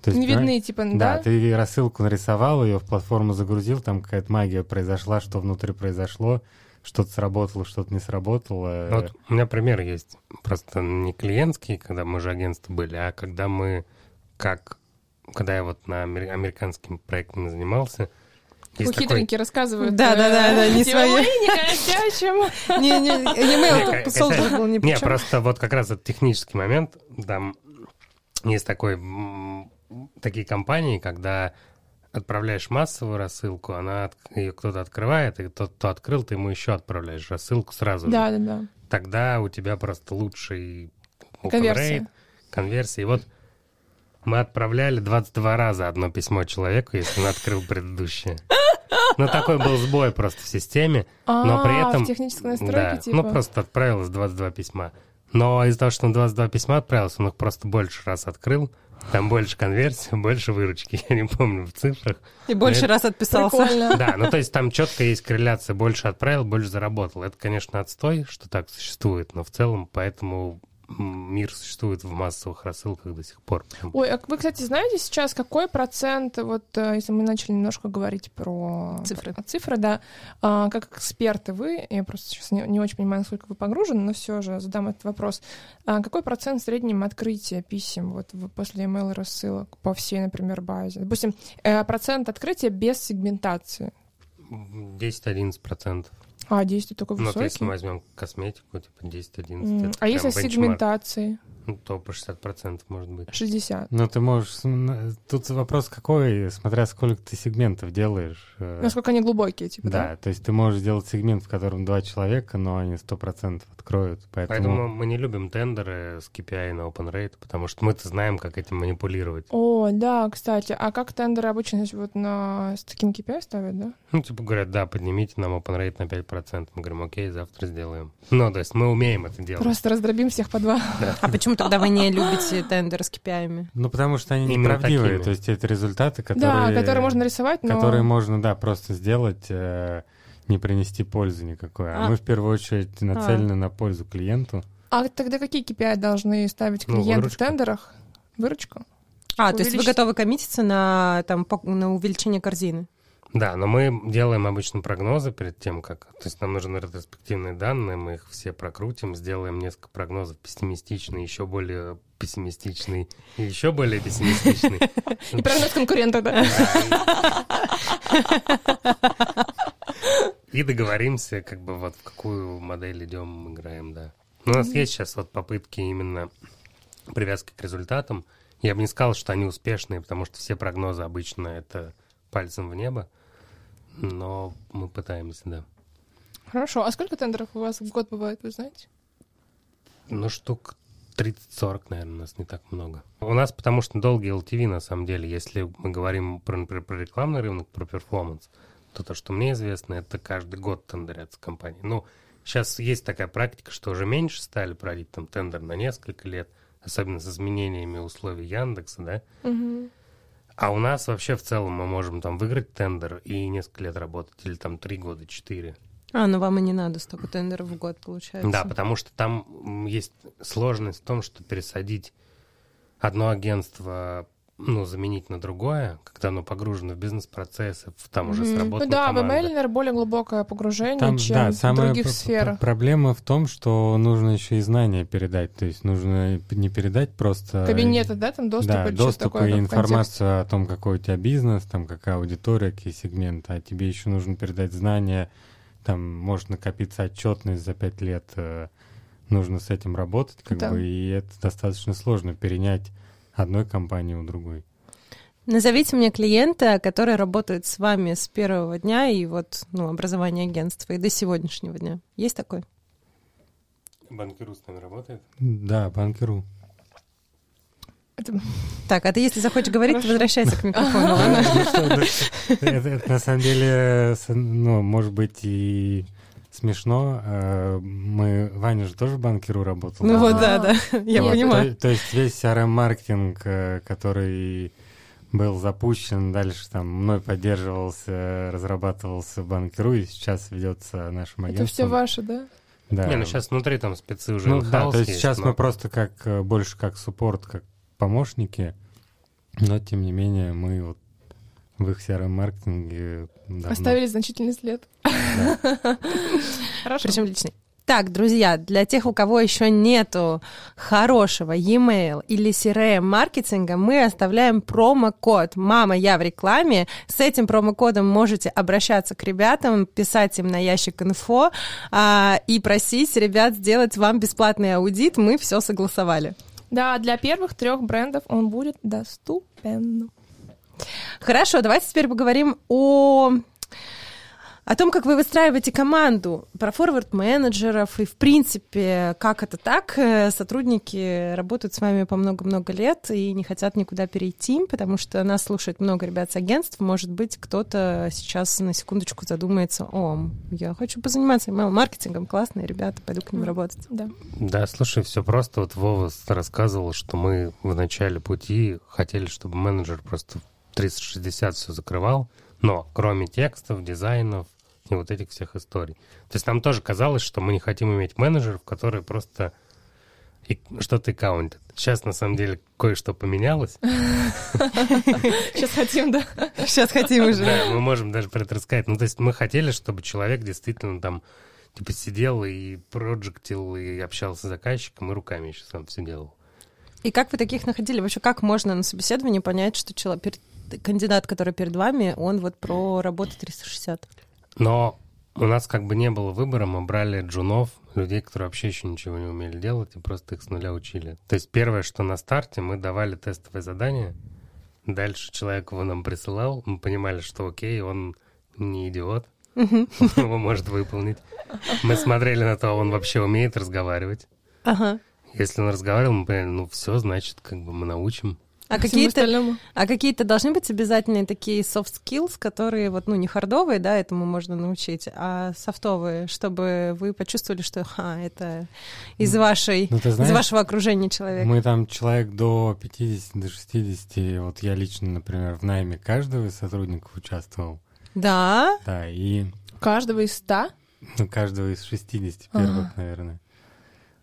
то есть, Не видны, типа, да, да? ты рассылку нарисовал, ее в платформу загрузил, там какая-то магия произошла, что внутри произошло, что-то сработало, что-то не сработало. Ну, Вот у меня пример есть. Просто не клиентский, когда мы же агентство были, а когда мы как... Когда я вот на амер- американским проектом занимался, Есть такой... хитренький рассказывают. Да, да, да, да, не свои. *laughs* не косячим. Не-не, Не, e-mail косяк- был Не, чем. просто вот как раз этот технический момент, там есть такой, такие компании, когда отправляешь массовую рассылку, она ее кто-то открывает, и тот, кто открыл, ты ему еще отправляешь рассылку сразу же. Да, да, да. Тогда у тебя просто лучший Конверсия. rate, конверсия. И вот мы отправляли 22 раза одно письмо человеку, если он открыл предыдущее. Ну, такой был сбой просто в системе. Но при А, этом... в технической настройке, Да, типа? ну просто отправилось 22 письма. Но из-за того, что он 22 письма отправился, он их просто больше раз открыл. Там больше конверсии, *laughs* больше выручки. Я не помню в цифрах. И больше Это- раз отписался. Прикольно. Да, ну то есть там четко есть корреляция. Больше отправил, больше заработал. Это, конечно, отстой, что так существует. Но в целом поэтому мир существует в массовых рассылках до сих пор. Ой, а вы, кстати, знаете сейчас, какой процент, вот э, если мы начали немножко говорить про Цифры. про цифры, да, а, как эксперты вы, я просто сейчас не, не очень понимаю, насколько вы погружены, но все же задам этот вопрос. А какой процент в среднем открытия писем вот после email рассылок по всей, например, базе? Допустим, э, процент открытия без сегментации. 10-11%. А, действие такой Ну, то высокий. если мы возьмем косметику, типа 10-11. М, это А если прям с бенчмарк. сегментацией? Ну, то по 60% может быть. 60. Ну, ты можешь... с- н- Тут вопрос какой, смотря сколько ты сегментов делаешь. э, Насколько они глубокие, типа, да? Да, то есть ты можешь сделать сегмент, в котором два человека, но они сто процентов откроют. Поэтому, Поэтому мы не любим тендеры с KPI на open rate, потому что мы-то знаем, как этим манипулировать. О, да, кстати. А как тендеры обычно вот на с таким KPI ставят, да? Ну, типа говорят, да, поднимите нам open rate на 5%. Мы говорим, окей, завтра сделаем. Ну, то есть мы умеем это делать. Просто раздробим всех по два. А почему тогда вы не любите тендеры с KPI? Ну, потому что они Именно неправдивые. такими. То есть это результаты, которые... Да, которые можно нарисовать, но... Которые можно, да, просто сделать, э, не принести пользы никакой. А, А. мы в первую очередь нацелены на пользу клиенту. А тогда какие KPI должны ставить Ну, клиенты в выручка. тендерах? Выручку? А, то есть вы готовы коммититься на, там, на увеличение корзины? Да, но мы делаем обычно прогнозы перед тем, как... То есть нам нужны ретроспективные данные, мы их все прокрутим, сделаем несколько прогнозов пессимистичный, еще более пессимистичный и еще более пессимистичный. *laughs* И прогноз конкурента, да? *laughs* И договоримся, как бы вот в какую модель идем, играем, да. Но у нас есть сейчас вот попытки именно привязки к результатам. Я бы не сказал, что они успешные, потому что все прогнозы обычно это пальцем в небо. Но мы пытаемся, да. Хорошо. А сколько тендеров у вас в год бывает, вы знаете? Ну, штук 30-40, наверное, у нас не так много. У нас потому что долгий LTV, на самом деле. Если мы говорим про, например, про рекламный рынок, про перформанс, то то, что мне известно, это каждый год тендерятся компании. Ну, сейчас есть такая практика, что уже меньше стали проводить там тендер на несколько лет, особенно с изменениями условий Яндекса, да. Мгм. А у нас вообще в целом мы можем там выиграть тендер и несколько лет работать, или там три года, четыре. А, ну вам и не надо столько тендеров в год, получается. Да, потому что там есть сложность в том, что пересадить одно агентство, ну, заменить на другое, когда оно погружено в бизнес-процессы, в там уже Мгм. сработана Ну да, в команда. email, наверное, более глубокое погружение, Там, чем да, в других пр- сферах. пр- проблема в том, что нужно еще и знания передать. То есть нужно не передать просто... Кабинеты, да, там доступы? да, что-то доступ такое, и информацию о том, какой у тебя бизнес, там какая аудитория, какие сегменты, а тебе еще нужно передать знания, там может накопиться отчетность за пять лет, э, нужно с этим работать, как Да. бы, и это достаточно сложно перенять одной компании у другой. Назовите мне клиента, который работает с вами с первого дня и вот, ну, образования агентства и до сегодняшнего дня. Есть такой? Банкиру с нами работает? Да, банкиру. Так, а ты, если захочешь говорить, Хорошо. возвращайся к микрофону. Ну да, Это на самом деле, ну, может быть, и смешно. Э, Мы, Ваня же тоже в банкиру работал. Ну вот, да, да, *laughs* я понимаю. То, есть весь CRM-маркетинг, э, который был запущен, дальше там мной поддерживался, разрабатывался в банкиру, и сейчас ведется нашим Это агентством. все ваше, да? Да. Не, ну сейчас внутри там спецы уже Ну да, то есть сейчас но- мы просто как э, больше как суппорт, как помощники, но тем не менее мы вот в их CRM-маркетинге давно. Оставили значительный след. Хорошо. Причем личный. Так, друзья, для тех, у кого еще нету хорошего e-mail или CRM-маркетинга, мы оставляем промокод «Мама, я в рекламе». С этим промокодом можете обращаться к ребятам, писать им на ящик инфо а, и просить ребят сделать вам бесплатный аудит. Мы все согласовали. Да, для первых трех брендов он будет доступен. Хорошо, давайте теперь поговорим о О том, как вы выстраиваете команду, про форвард-менеджеров и, в принципе, как это так, э, сотрудники работают с вами по много-много лет и не хотят никуда перейти, потому что нас слушает много ребят с агентств. Может быть, кто-то сейчас на секундочку задумается, о, я хочу позаниматься email-маркетингом, классные ребята, пойду к ним работать. Да. Да, слушай, все просто. Вот Вова рассказывал, что мы в начале пути хотели, чтобы менеджер просто 360 все закрывал, но кроме текстов, дизайнов, и вот этих всех историй. То есть нам тоже казалось, что мы не хотим иметь менеджеров, которые просто и что-то аккаунтят. Сейчас, на самом деле, кое-что поменялось. Сейчас хотим, да? Сейчас хотим уже. Да, мы можем даже про это рассказать. Ну, то есть мы хотели, чтобы человек действительно там типа сидел и проектил, и общался с заказчиком, и руками еще сам все делал. И как вы таких находили? Вообще, как можно на собеседовании понять, что человек, кандидат, который перед вами, он вот про работу 360? Но у нас как бы не было выбора, мы брали джунов, людей, которые вообще еще ничего не умели делать, и просто их с нуля учили. То есть первое, что на старте, мы давали тестовое задание, дальше человек его нам присылал, мы понимали, что окей, он не идиот, *laughs* он его может выполнить. Мы смотрели на то, он вообще умеет разговаривать. Ага. Если он разговаривал, мы поняли, ну все, значит, как бы мы научим. А какие-то, а какие-то должны быть обязательные такие soft skills, которые вот, ну, не хардовые, да, этому можно научить, а софтовые, чтобы вы почувствовали, что, ха, это из вашей, ну, знаешь, из вашего окружения человек. Мы там человек до 50, до 60, вот я лично, например, в найме каждого из сотрудников участвовал. Да? Да, и... Каждого из 100? Ну, каждого из 60 первых, ага. наверное.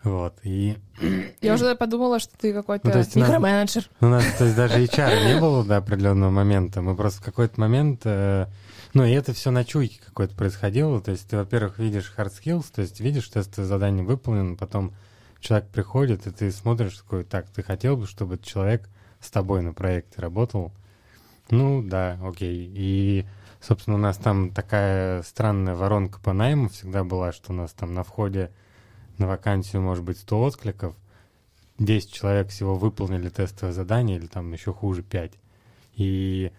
Вот, и... *clears throat* Я уже подумала, что ты какой-то ну, микроменеджер. Нас, ну, у нас, то есть даже HR не было до определенного момента. Мы просто в какой-то момент... Э, ну, и это все на чуйке какое-то происходило. То есть ты, во-первых, видишь hard skills, то есть видишь, тестовое задание выполнено, потом человек приходит, и ты смотришь такой, так, ты хотел бы, чтобы человек с тобой на проекте работал? Ну, да, окей. И, собственно, у нас там такая странная воронка по найму всегда была, что у нас там на входе на вакансию может быть 100 откликов, 10 человек всего выполнили тестовое задание, или там еще хуже 5. И,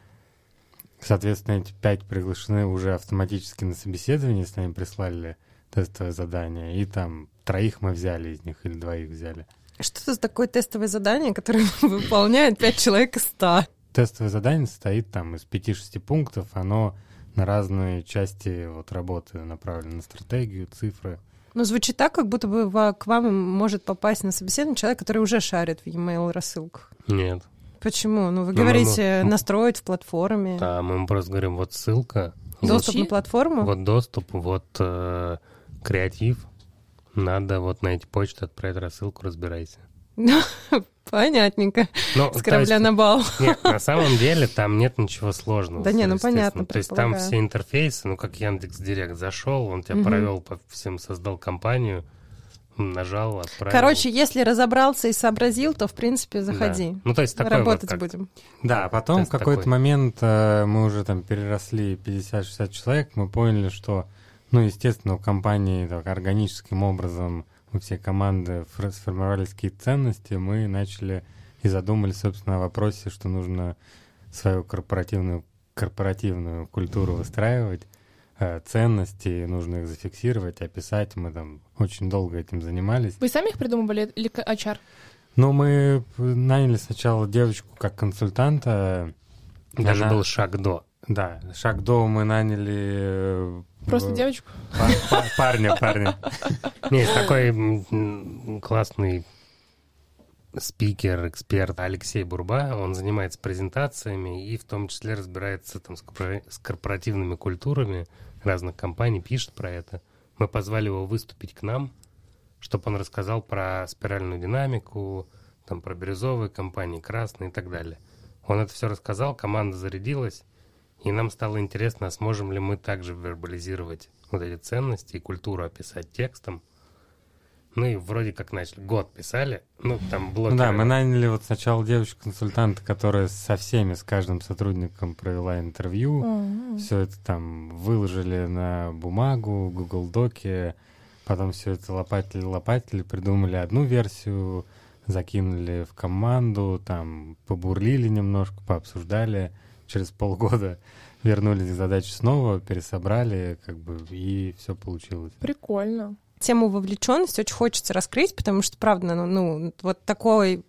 соответственно, эти 5 приглашены уже автоматически на собеседование, с нами прислали тестовое задание, и там троих мы взяли из них или двоих взяли. Что это за такое тестовое задание, которое *laughs* выполняет 5 человек из 100? Тестовое задание состоит там из 5-6 пунктов, оно на разные части вот работы направлено, на стратегию, цифры. Но звучит так, как будто бы к вам может попасть на собеседование человек, который уже шарит в e-mail рассылках. Нет. Почему? Ну, вы ну, говорите, ну, настроить в платформе. Да, мы просто говорим, вот ссылка. Доступ вот, на платформу? Вот доступ, вот э, креатив. Надо вот найти почту, отправить рассылку, разбирайся. *laughs* Понятненько. Но, С корабля есть, на бал. Нет, на *laughs* самом деле там нет ничего сложного. Да не, ну понятно. То есть там все интерфейсы, ну как Яндекс Директ зашел, он тебя угу. провел по всем, создал компанию, нажал, отправил. Короче, если разобрался и сообразил, то в принципе заходи. Да. Ну то есть такой Работать вот как... будем. Да, а потом в какой-то такой. момент э, мы уже там переросли 50-60 человек, мы поняли, что, ну естественно, у компании так органическим образом у всей команды сформировались какие-то ценности, мы начали и задумали, собственно, о вопросе, что нужно свою корпоративную, корпоративную культуру выстраивать, э, ценности, нужно их зафиксировать, описать. Мы там очень долго этим занимались. Вы сами их придумывали или HR? Ну, мы наняли сначала девочку как консультанта. Даже Она... был шаг до. Да, шаг до мы наняли э, Просто девочку? Парня, парня. Есть такой классный спикер, эксперт Алексей Бурба. Он занимается презентациями и в том числе разбирается там с корпоративными культурами разных компаний, пишет про это. Мы позвали его выступить к нам, чтобы он рассказал про спиральную динамику, там про бирюзовые компании, красные и так далее. Он это все рассказал, команда зарядилась, и нам стало интересно, а сможем ли мы также вербализировать вот эти ценности и культуру описать текстом. Ну и вроде как начали. Год писали. Ну, там блокеры. Да, мы наняли вот сначала девочку-консультанта, которая со всеми, с каждым сотрудником провела интервью. Mm-hmm. Все это там выложили на бумагу, Google Доки. Потом все это лопатили-лопатили, придумали одну версию, закинули в команду, там побурлили немножко, пообсуждали через полгода вернулись к задаче снова, пересобрали, как бы, и все получилось. Прикольно. Тему вовлеченности очень хочется раскрыть, потому что, правда, ну, ну вот такой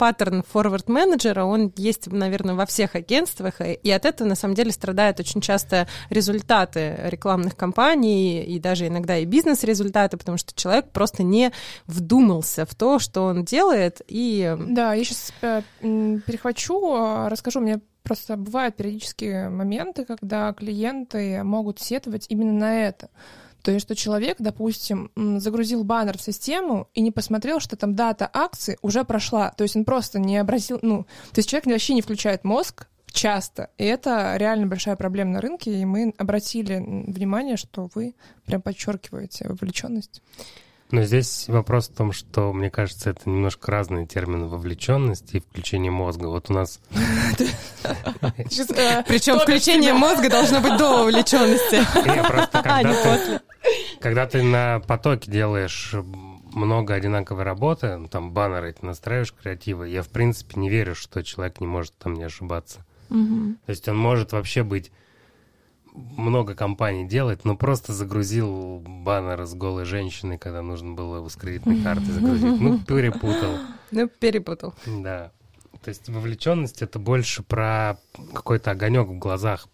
паттерн форвард-менеджера, он есть, наверное, во всех агентствах, и от этого, на самом деле, страдают очень часто результаты рекламных кампаний, и даже иногда и бизнес-результаты, потому что человек просто не вдумался в то, что он делает, и... Да, я сейчас э, перехвачу, а, расскажу, мне просто бывают периодические моменты, когда клиенты могут сетовать именно на это. То есть, что человек, допустим, загрузил баннер в систему и не посмотрел, что там дата акции уже прошла. То есть он просто не обратил, ну, то есть человек вообще не включает мозг часто. И это реально большая проблема на рынке, и мы обратили внимание, что вы прям подчеркиваете вовлеченность. Но здесь вопрос в том, что, мне кажется, это немножко разные термины вовлеченности и включение мозга. Вот у нас... Причем включение мозга должно быть до вовлеченности. *laughs* А, когда ты на потоке делаешь много одинаковой работы, ну, там баннеры эти настраиваешь креативы, я в принципе не верю, что человек не может там не ошибаться. То есть он может вообще быть много компаний делать, но просто загрузил баннер с голой женщиной, когда нужно было с кредитной карты загрузить. Ну, *laughs* перепутал. Ну, перепутал. Да. То есть вовлеченность это больше про какой-то огонек в глазах,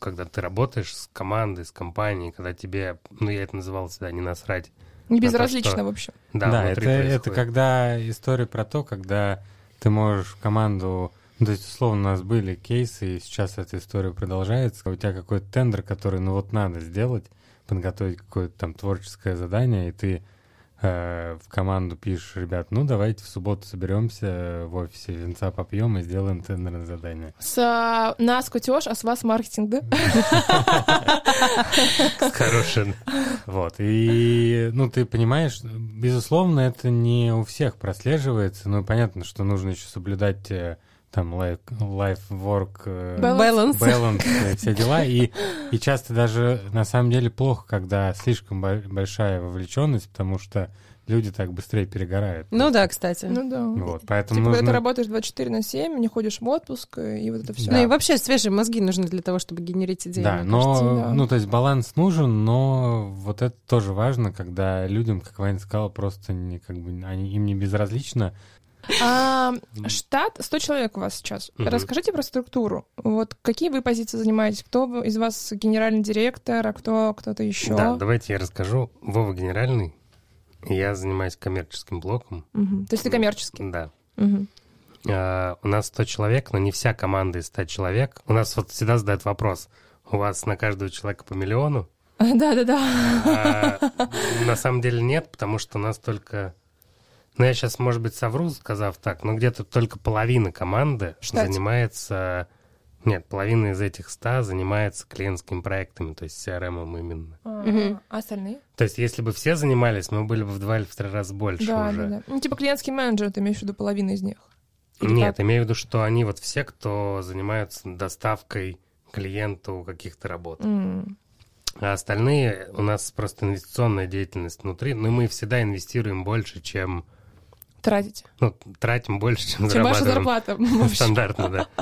когда ты работаешь с командой, с компанией, когда тебе, ну я это называл всегда, не насрать. Не безразлично, то, что... в общем. Да, да это, это когда история про то, когда ты можешь команду то есть, условно, у нас были кейсы, и сейчас эта история продолжается. У тебя какой-то тендер, который, ну вот надо сделать, подготовить какое-то там творческое задание, и ты э, в команду пишешь, ребят, ну давайте в субботу соберемся в офисе, венца попьем и сделаем тендерное задание. С а, нас кутеж, а с вас маркетинг, да? Хороший. Вот, и, ну, ты понимаешь, безусловно, это не у всех прослеживается, но понятно, что нужно еще соблюдать э, там life, work, э, balance, balance э, *laughs* все дела. И, и часто даже на самом деле плохо, когда слишком большая вовлеченность, потому что люди так быстрее перегорают. Ну да, кстати. Ну да. Вот, поэтому типа, нужно... когда ты работаешь 24 на 7, не ходишь в отпуск, э, и вот это все. Да. Ну и вообще свежие мозги нужны для того, чтобы генерить идеи. Да, но, кажется, да. ну то есть баланс нужен, но вот это тоже важно, когда людям, как Ваня сказала, просто не, как бы, они, им не безразлично, а, штат 100 человек у вас сейчас. Угу. Расскажите про структуру. Вот какие вы позиции занимаетесь? Кто из вас генеральный директор, а кто кто-то еще? Да, давайте я расскажу. Вова генеральный. Я занимаюсь коммерческим блоком. Угу. То есть ты коммерческий? Да. Угу. А, у нас 100 человек, но не вся команда из 100 человек. У нас вот всегда задают вопрос. У вас на каждого человека по миллиону? *laughs* Да-да-да. А, на самом деле нет, потому что у нас только ну, я сейчас, может быть, совру, сказав так, но где-то только половина команды Штате. занимается... Нет, половина из этих ста занимается клиентскими проектами, то есть CRM именно. А, угу. а остальные? То есть, если бы все занимались, мы были бы в два или в три раза больше да, уже. Да, да. Ну, типа клиентский менеджер, ты имеешь в виду половину из них? Или Нет, как? имею в виду, что они вот все, кто занимаются доставкой клиенту каких-то работ. Mm. А остальные у нас просто инвестиционная деятельность внутри, но мы всегда инвестируем больше, чем Тратите? Ну, тратим больше, чем, чем ваша зарплата. Стандартно, да. *laughs*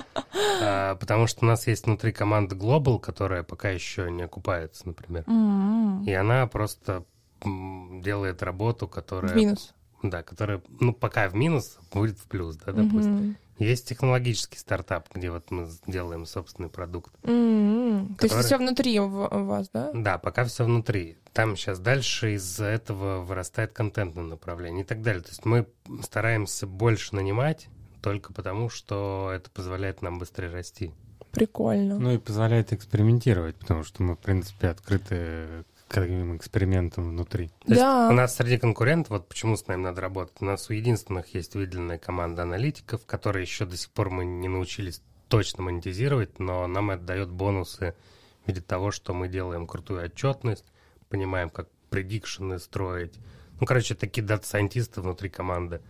А, потому что у нас есть внутри команды Global, которая пока еще не окупается, например. Mm-hmm. И она просто делает работу, которая... В минус. Да, которая, ну, пока в минус, будет в плюс, да, допустим. Mm-hmm. Есть технологический стартап, где вот мы делаем собственный продукт. Mm-hmm. Который... То есть все внутри у вас, да? Да, пока все внутри. Там сейчас дальше из-за этого вырастает контентное направление и так далее. То есть мы стараемся больше нанимать только потому, что это позволяет нам быстрее расти. Прикольно. Ну и позволяет экспериментировать, потому что мы, в принципе, открыты каким экспериментом внутри. То да. у нас среди конкурентов, вот почему с нами надо работать, у нас у единственных есть выделенная команда аналитиков, которые еще до сих пор мы не научились точно монетизировать, но нам это дает бонусы в виде того, что мы делаем крутую отчетность, понимаем, как предикшены строить. Ну, короче, такие дата-сайентисты внутри команды.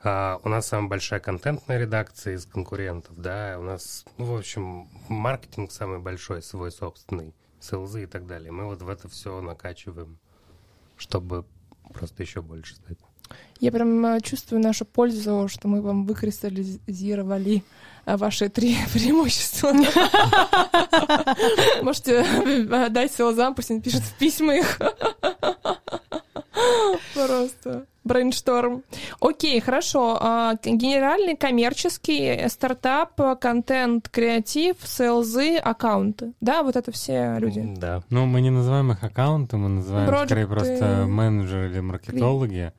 А у нас самая большая контентная редакция из конкурентов, да, у нас, ну, в общем, маркетинг самый большой, свой собственный селзы и так далее. Мы вот в это все накачиваем, чтобы просто еще больше стать. Я прям э, чувствую нашу пользу, что мы вам выкристаллизировали э, ваши три *laughs* преимущества. *laughs* Можете э, дать sales ам, пусть он пишет в письма их. *laughs* Просто brainstorm. Окей, хорошо. А, генеральный коммерческий стартап, контент, креатив, sales ы, аккаунты. Да, вот это все люди. Да. Ну, мы не называем их аккаунты, мы называем Проекты. скорее просто менеджеры или маркетологи.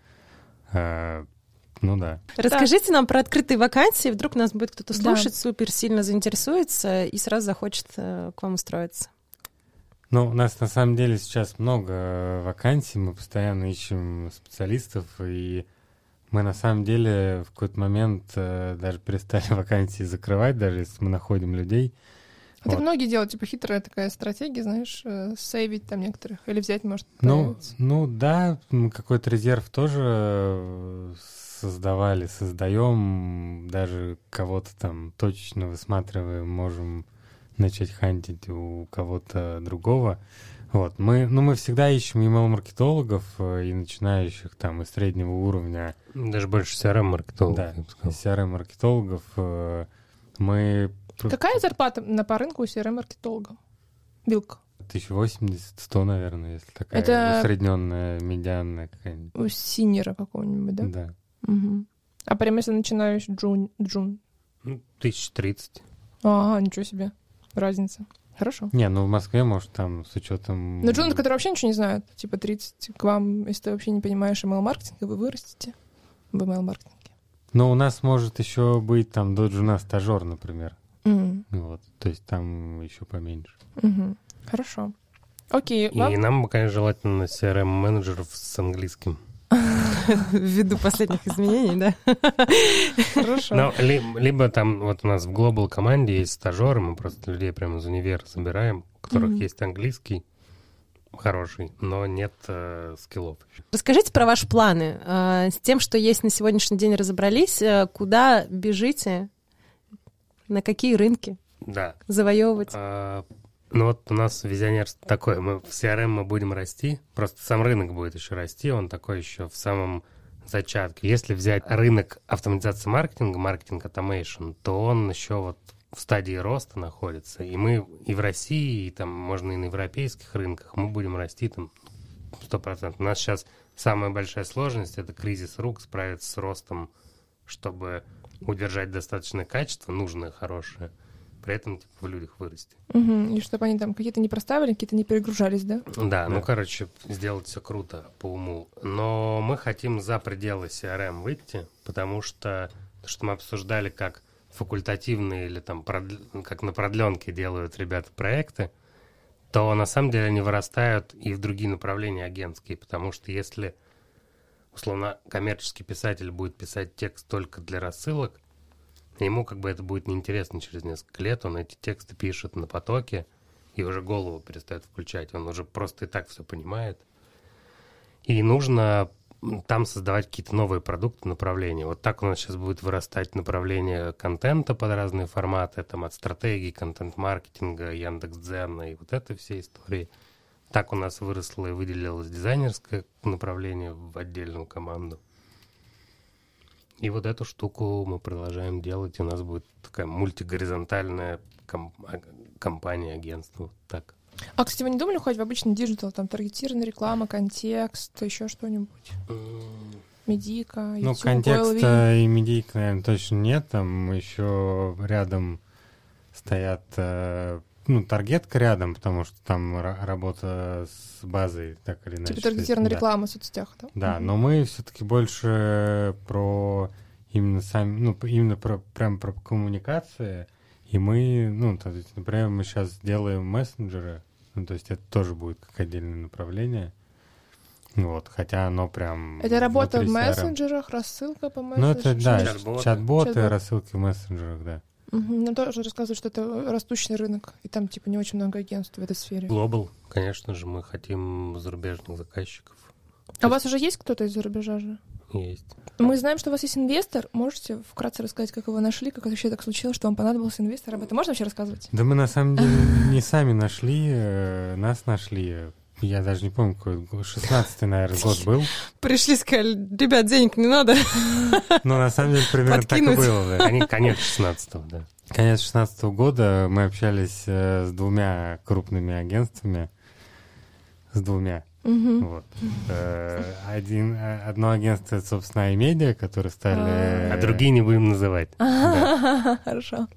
Э, Ну да. Расскажите нам про открытые вакансии. Вдруг нас будет кто-то Да. слушать, супер сильно заинтересуется и сразу захочет э, к вам устроиться. Ну, у нас на самом деле сейчас много э, вакансий, мы постоянно ищем специалистов, и мы на самом деле в какой-то момент э, даже перестали *laughs* вакансии закрывать, даже если мы находим людей. Это Вот. многие делают, типа, хитрая такая стратегия, знаешь, э, сейвить там некоторых. Или взять, может, Ну, появится. ну да, мы какой-то резерв тоже э, создавали, создаем, даже кого-то там точечно высматриваем, можем начать хантить у кого-то другого. Вот, мы, ну, мы всегда ищем email-маркетологов э, и начинающих там, и среднего уровня, Даже больше CRM-маркетологов, да. CRM-маркетологов. э, Мы Какая зарплата на по рынку у CRM-маркетолога? Вилка. 1080-100, наверное, если такая Это- усредненная, медианная какая-нибудь. У синера какого-нибудь, да? Да. Мгм. А прям если начинаешь джун, джун. Ну, 1030. Ага, ничего себе. Разница. Хорошо. Не, ну в Москве, может, там с учетом... Но джуны, которые вообще ничего не знают, типа 30 к вам, если ты вообще не понимаешь email-маркетинг, вы вырастете в email-маркетинге. Но у нас может еще быть там до джуна стажер, например. М, Вот. То есть там еще поменьше. мгм. Хорошо. Окей, И вам- нам конечно, желательно CRM-менеджеров с английским. Ввиду последних изменений, да? хорошо. Ну, ли- либо там вот у нас в Global команде есть стажеры, мы просто людей прямо из универа забираем, у которых Мгм. есть английский хороший, но нет э, скиллов. Расскажите про ваши планы. Э, С тем, что есть на сегодняшний день, разобрались. Э, Куда бежите? На какие рынки Да. завоевывать? А, ну вот у нас визионерство такое, мы в CRM мы будем расти, просто сам рынок будет еще расти, он такой еще в самом зачатке. Если взять рынок автоматизации маркетинга, маркетинг automation, то он еще вот в стадии роста находится. И мы и в России, и там, можно и на европейских рынках, мы будем расти там 100%. У нас сейчас самая большая сложность — это кризис рук, справиться с ростом, чтобы удержать достаточное качество, нужное, хорошее, при этом типа, в людях вырасти. Мгм. И чтобы они там какие-то не проставили, какие-то не перегружались, да? Да, ну, короче, сделать все круто по уму. Но мы хотим за пределы CRM выйти, потому что, то, что мы обсуждали, как факультативные или там продл- как на продленке делают ребята проекты, то на самом деле они вырастают и в другие направления агентские, потому что если, условно, коммерческий писатель будет писать текст только для рассылок, ему как бы это будет неинтересно через несколько лет, он эти тексты пишет на потоке, и уже голову перестает включать. Он уже просто и так все понимает. И нужно там создавать какие-то новые продукты, направления. Вот так у нас сейчас будет вырастать направление контента под разные форматы, там от стратегии, контент-маркетинга, Яндекс.Дзена и вот это все истории. Так у нас выросло и выделилось дизайнерское направление в отдельную команду. И вот эту штуку мы продолжаем делать. и У нас будет такая мультигоризонтальная ком- а- компания, агентство. Вот так. А, кстати, вы не думали уходить в обычный digital? Там таргетированная реклама, контекст, еще что-нибудь? Медийка, Ну, YouTube, OLV? контекста и медийка, наверное, точно нет. Там еще рядом стоят, э, ну, таргетка рядом, потому что там ра- работа с базой, так или иначе. Типа таргетированная да. реклама в соцсетях, да? Да, Мгм. но мы все-таки больше про именно сами, ну, именно про прям про коммуникации. И мы, ну, то есть, например, мы сейчас делаем мессенджеры, ну, то есть это тоже будет как отдельное направление. Вот, хотя оно прям... Это работа в мессенджерах, рассылка по Ну, мессенджерам? это, да, Чат-боты. чат-боты, Чат-бот. рассылки в мессенджерах, да. Мгм. Нам тоже рассказывают, что это растущий рынок, и там, типа, не очень много агентств в этой сфере. Global, конечно же, мы хотим зарубежных заказчиков. А у вас уже есть кто-то из-за рубежа же? Есть. Мы знаем, что у вас есть инвестор. Можете вкратце рассказать, как его нашли, как вообще так случилось, что вам понадобился инвестор? Об этом можно вообще рассказывать? Да мы на самом деле не сами нашли, э, нас нашли. Я даже не помню, какой год, 16 наверное, год был. Пришли, сказали, ребят, денег не надо. Но на самом деле примерно так и было, да. Конец, конец 16 да. Конец 16 года мы общались э, с двумя крупными агентствами. С двумя. Мгм. Вот. Э, Один, э, одно агентство, это, собственно, iMedia, которые стали... А. А другие не будем называть. *laughs* Хорошо.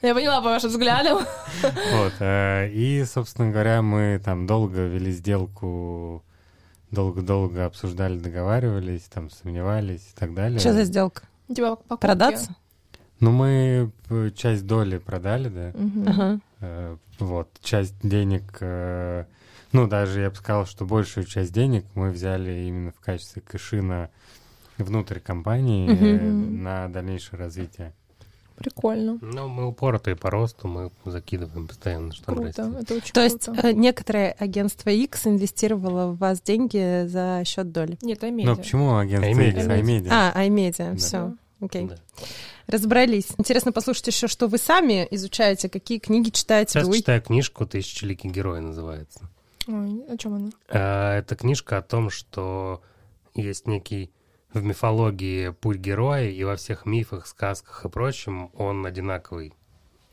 Я поняла по вашим взглядам. Вот. э, И, собственно говоря, мы там долго вели сделку, долго-долго обсуждали, договаривались, там сомневались и так далее. Что за сделка? Типа покупки. Продаться? Ну, мы часть доли продали, да. Вот. Часть денег, ну, даже я бы сказал, что большую часть денег мы взяли именно в качестве кэшина внутрь компании Мгм. на дальнейшее развитие. Прикольно. Ну, мы упоротые по росту, мы закидываем постоянно, что Круто. растет. Это очень То есть круто. э, некоторое агентство X инвестировало в вас деньги за счет доли. Нет, Ну, Амедиа. почему агентство iMedia. X? iMedia. А, iMedia, Да. все. Окей. Да. Разобрались. Интересно послушать еще, что вы сами изучаете, какие книги читаете. Сейчас Вы- читаю книжку «Тысячеликий герой» называется. Ой, о чем она? А, Это книжка о том, что есть некий в мифологии путь героя, и во всех мифах, сказках и прочем он одинаковый.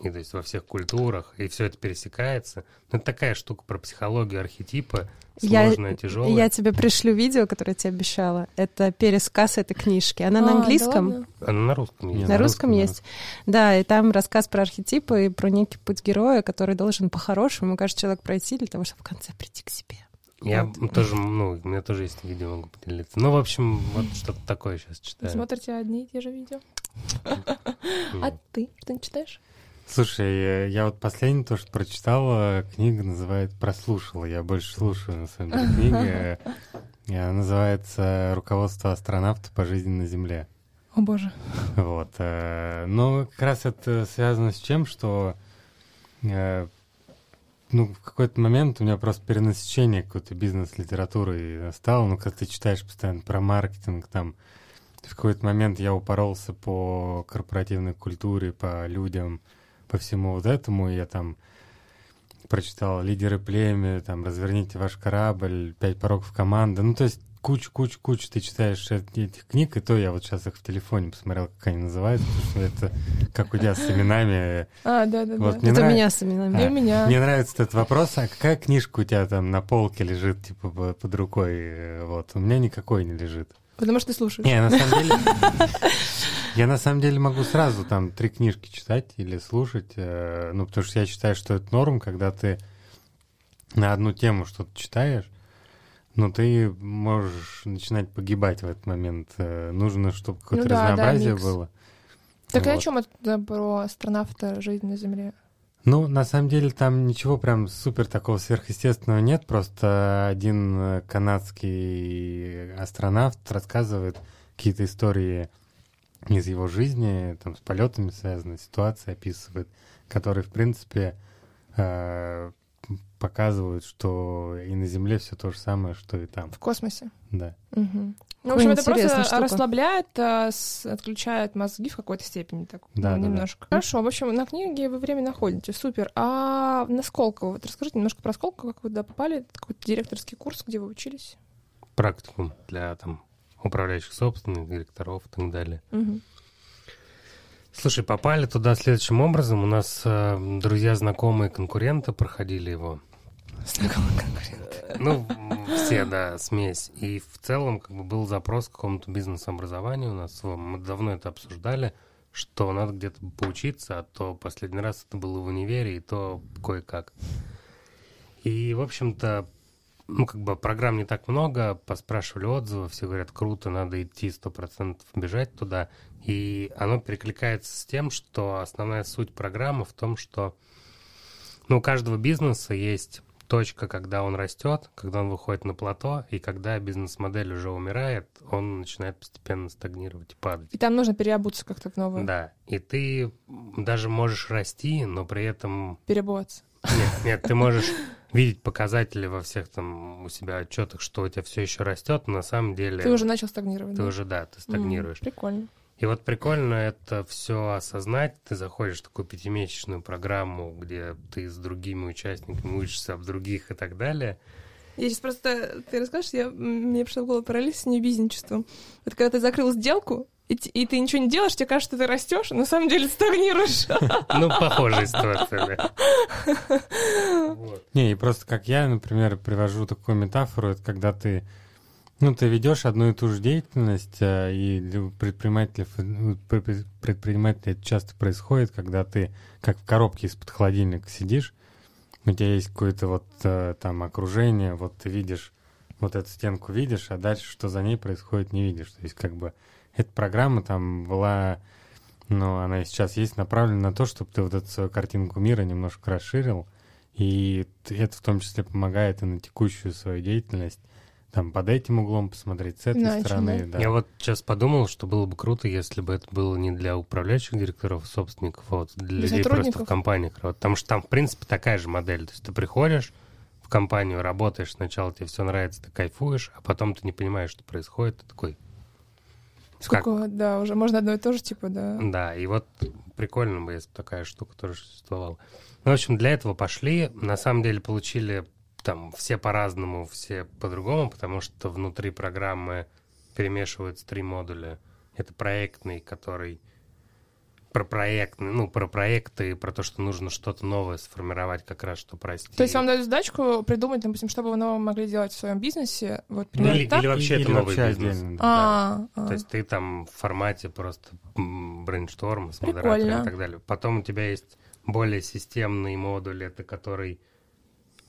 И то есть во всех культурах, и все это пересекается. Ну, это такая штука про психологию архетипа, Я- сложная, тяжелая. Я тебе пришлю видео, которое я тебе обещала. Это пересказ этой книжки. Она А, на да английском. ладно? Она на русском есть. Нет, На на русском русском, на есть. Да, и там рассказ про архетипы и про некий путь героя, который должен по-хорошему, каждый человек пройти для того, чтобы в конце прийти к себе. Я Вот. тоже, ну, у меня тоже есть видео, могу поделиться. Ну, в общем, вот что-то такое сейчас читаю. смотрите одни и те же видео. *laughs* А ты что не читаешь? Слушай, э, я вот последнее то, что прочитала, книга называет «Прослушала». Я больше слушаю, на самом деле, книга. И *laughs* Она называется «Руководство астронавта по жизни на Земле». О боже. *laughs* Вот. э, Но как раз это связано с чем, что э, ну, в какой-то момент у меня просто перенасыщение какой-то бизнес-литературы стало. Ну, когда ты читаешь постоянно про маркетинг, там, в какой-то момент я упоролся по корпоративной культуре, по людям, по всему вот этому. Я там прочитал «Лидеры племя», там «Разверните ваш корабль», «Пять пороков команды». Ну, то есть кучу, кучу, кучу ты читаешь эти- этих книг, и то я вот сейчас их в телефоне посмотрел, как они называются, потому что это как у тебя с именами. *laughs* А, да, да, Вот Это у нрав- меня с именами. И у меня. Мне нравится этот вопрос, а какая книжка у тебя там на полке лежит, типа, по- под рукой? э, Вот, у меня никакой не лежит. Потому что ты слушаешь. Не, на самом деле... *laughs* Я на самом деле могу сразу там три книжки читать или слушать, э, ну, потому что я считаю, что это норм, когда ты на одну тему что-то читаешь, но ты можешь начинать погибать в этот момент. Э, Нужно, чтобы какое-то Ну да, да, разнообразие микс. было. Так и о Вот. чем это про астронавта жизнь на Земле? Ну, на самом деле там ничего прям супер такого сверхъестественного нет, просто один э, канадский астронавт рассказывает какие-то истории из его жизни, там с полетами связаны, ситуации описывает, которые, в принципе, э, показывают, что и на Земле все то же самое, что и там. В космосе. Да. Мгм. Ну, в Какая общем, это просто штука. расслабляет, а, с- отключает мозги в какой-то степени. Так, Да, ну, да, да. немножко. Хорошо, в общем, на книге вы время находите. Супер. А на Сколково? Вот расскажите немножко про Сколково, как вы туда попали. Это какой-то директорский курс, где вы учились. Практикум для там управляющих собственных, директоров и так далее. Мгм. Слушай, попали туда следующим образом. У нас э, друзья, знакомые, конкуренты проходили его. Знакомый конкурент. Ну, м, все, да, смесь. И в целом, как бы, был запрос к какому-то бизнес-образованию у нас. Мы давно это обсуждали, что надо где-то поучиться, а то последний раз это было в универе, и то кое-как. И, в общем-то, ну, как бы программ не так много, поспрашивали отзывы, все говорят, круто, надо идти 100% бежать туда. И оно перекликается с тем, что основная суть программы в том, что ну, у каждого бизнеса есть точка, когда он растет, когда он выходит на плато, и когда бизнес-модель уже умирает, он начинает постепенно стагнировать и падать. И там нужно переобуться как-то в новое. Да, и ты даже можешь расти, но при этом... Перебываться. Нет, нет, ты можешь *laughs* видеть показатели во всех там у себя отчетах, что у тебя все еще растет, но на самом деле Ты уже начал стагнировать. ты да? уже, да, ты стагнируешь. Прикольно. И вот прикольно это все осознать. Ты заходишь в такую пятимесячную программу, где ты с другими участниками учишься об других и так далее. Я сейчас просто, ты расскажешь, я, мне пришла в голову параллель с небизничеством. Вот когда ты закрыл сделку, и, и ты ничего не делаешь, тебе кажется, что ты растешь, а на самом деле стагнируешь. *laughs* Ну, похожая ситуация, да. *laughs* Не, и просто как я, например, привожу такую метафору, это когда ты ну, ты ведешь одну и ту же деятельность, э, и для предпринимателей, ну, предпринимателей это часто происходит, когда ты как в коробке из-под холодильника сидишь, у тебя есть какое-то вот э, там окружение, вот ты видишь, вот эту стенку видишь, а дальше что за ней происходит, не видишь. То есть как бы эта программа там была, ну, она сейчас есть направлена на то, чтобы ты вот эту свою картинку мира немножко расширил, и это в том числе помогает и на текущую свою деятельность там под этим углом посмотреть, с этой Иначе, стороны. Да. Я вот сейчас подумал, что было бы круто, если бы это было не для управляющих директоров, собственников, а вот для, людей просто в компаниях. Потому что там, в принципе, такая же модель. То есть ты приходишь в компанию, работаешь, сначала тебе все нравится, ты кайфуешь, а потом ты не понимаешь, что происходит, ты такой... Сколько, как? да, уже можно одно и то же, типа, да. Да, и вот прикольно бы, если такая штука тоже существовала. Ну, в общем, для этого пошли. На самом деле получили там все по-разному, все по-другому, потому что внутри программы перемешиваются три модуля. Это проектный, который про проектный, ну, про проекты, про то, что нужно что-то новое сформировать как раз, что прости. То есть вам дают задачку придумать, допустим, что бы вы нового могли делать в своем бизнесе? Вот, ну, или, или вообще или это новый вообще бизнес. Отдельно, да. А, а. То есть ты там в формате просто брейншторм с модератором и так далее. Потом у тебя есть более системный модуль, это который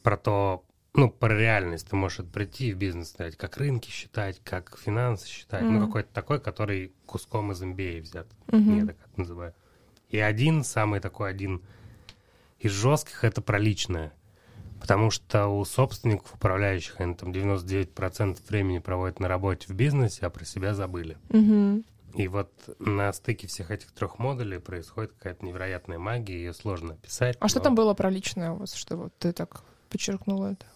про то, ну, про реальность. Ты можешь прийти в бизнес, сказать, как рынки считать, как финансы считать. Mm. Ну, какой-то такой, который куском из MBA взят. Mm-hmm. Я так это называю. И один, самый такой один из жестких, это про личное. Потому что у собственников, управляющих, они там 99% времени проводят на работе в бизнесе, а про себя забыли. Mm-hmm. И вот на стыке всех этих трех модулей происходит какая-то невероятная магия, ее сложно описать. А но... что там было про личное у вас, что вот ты так подчеркнула это?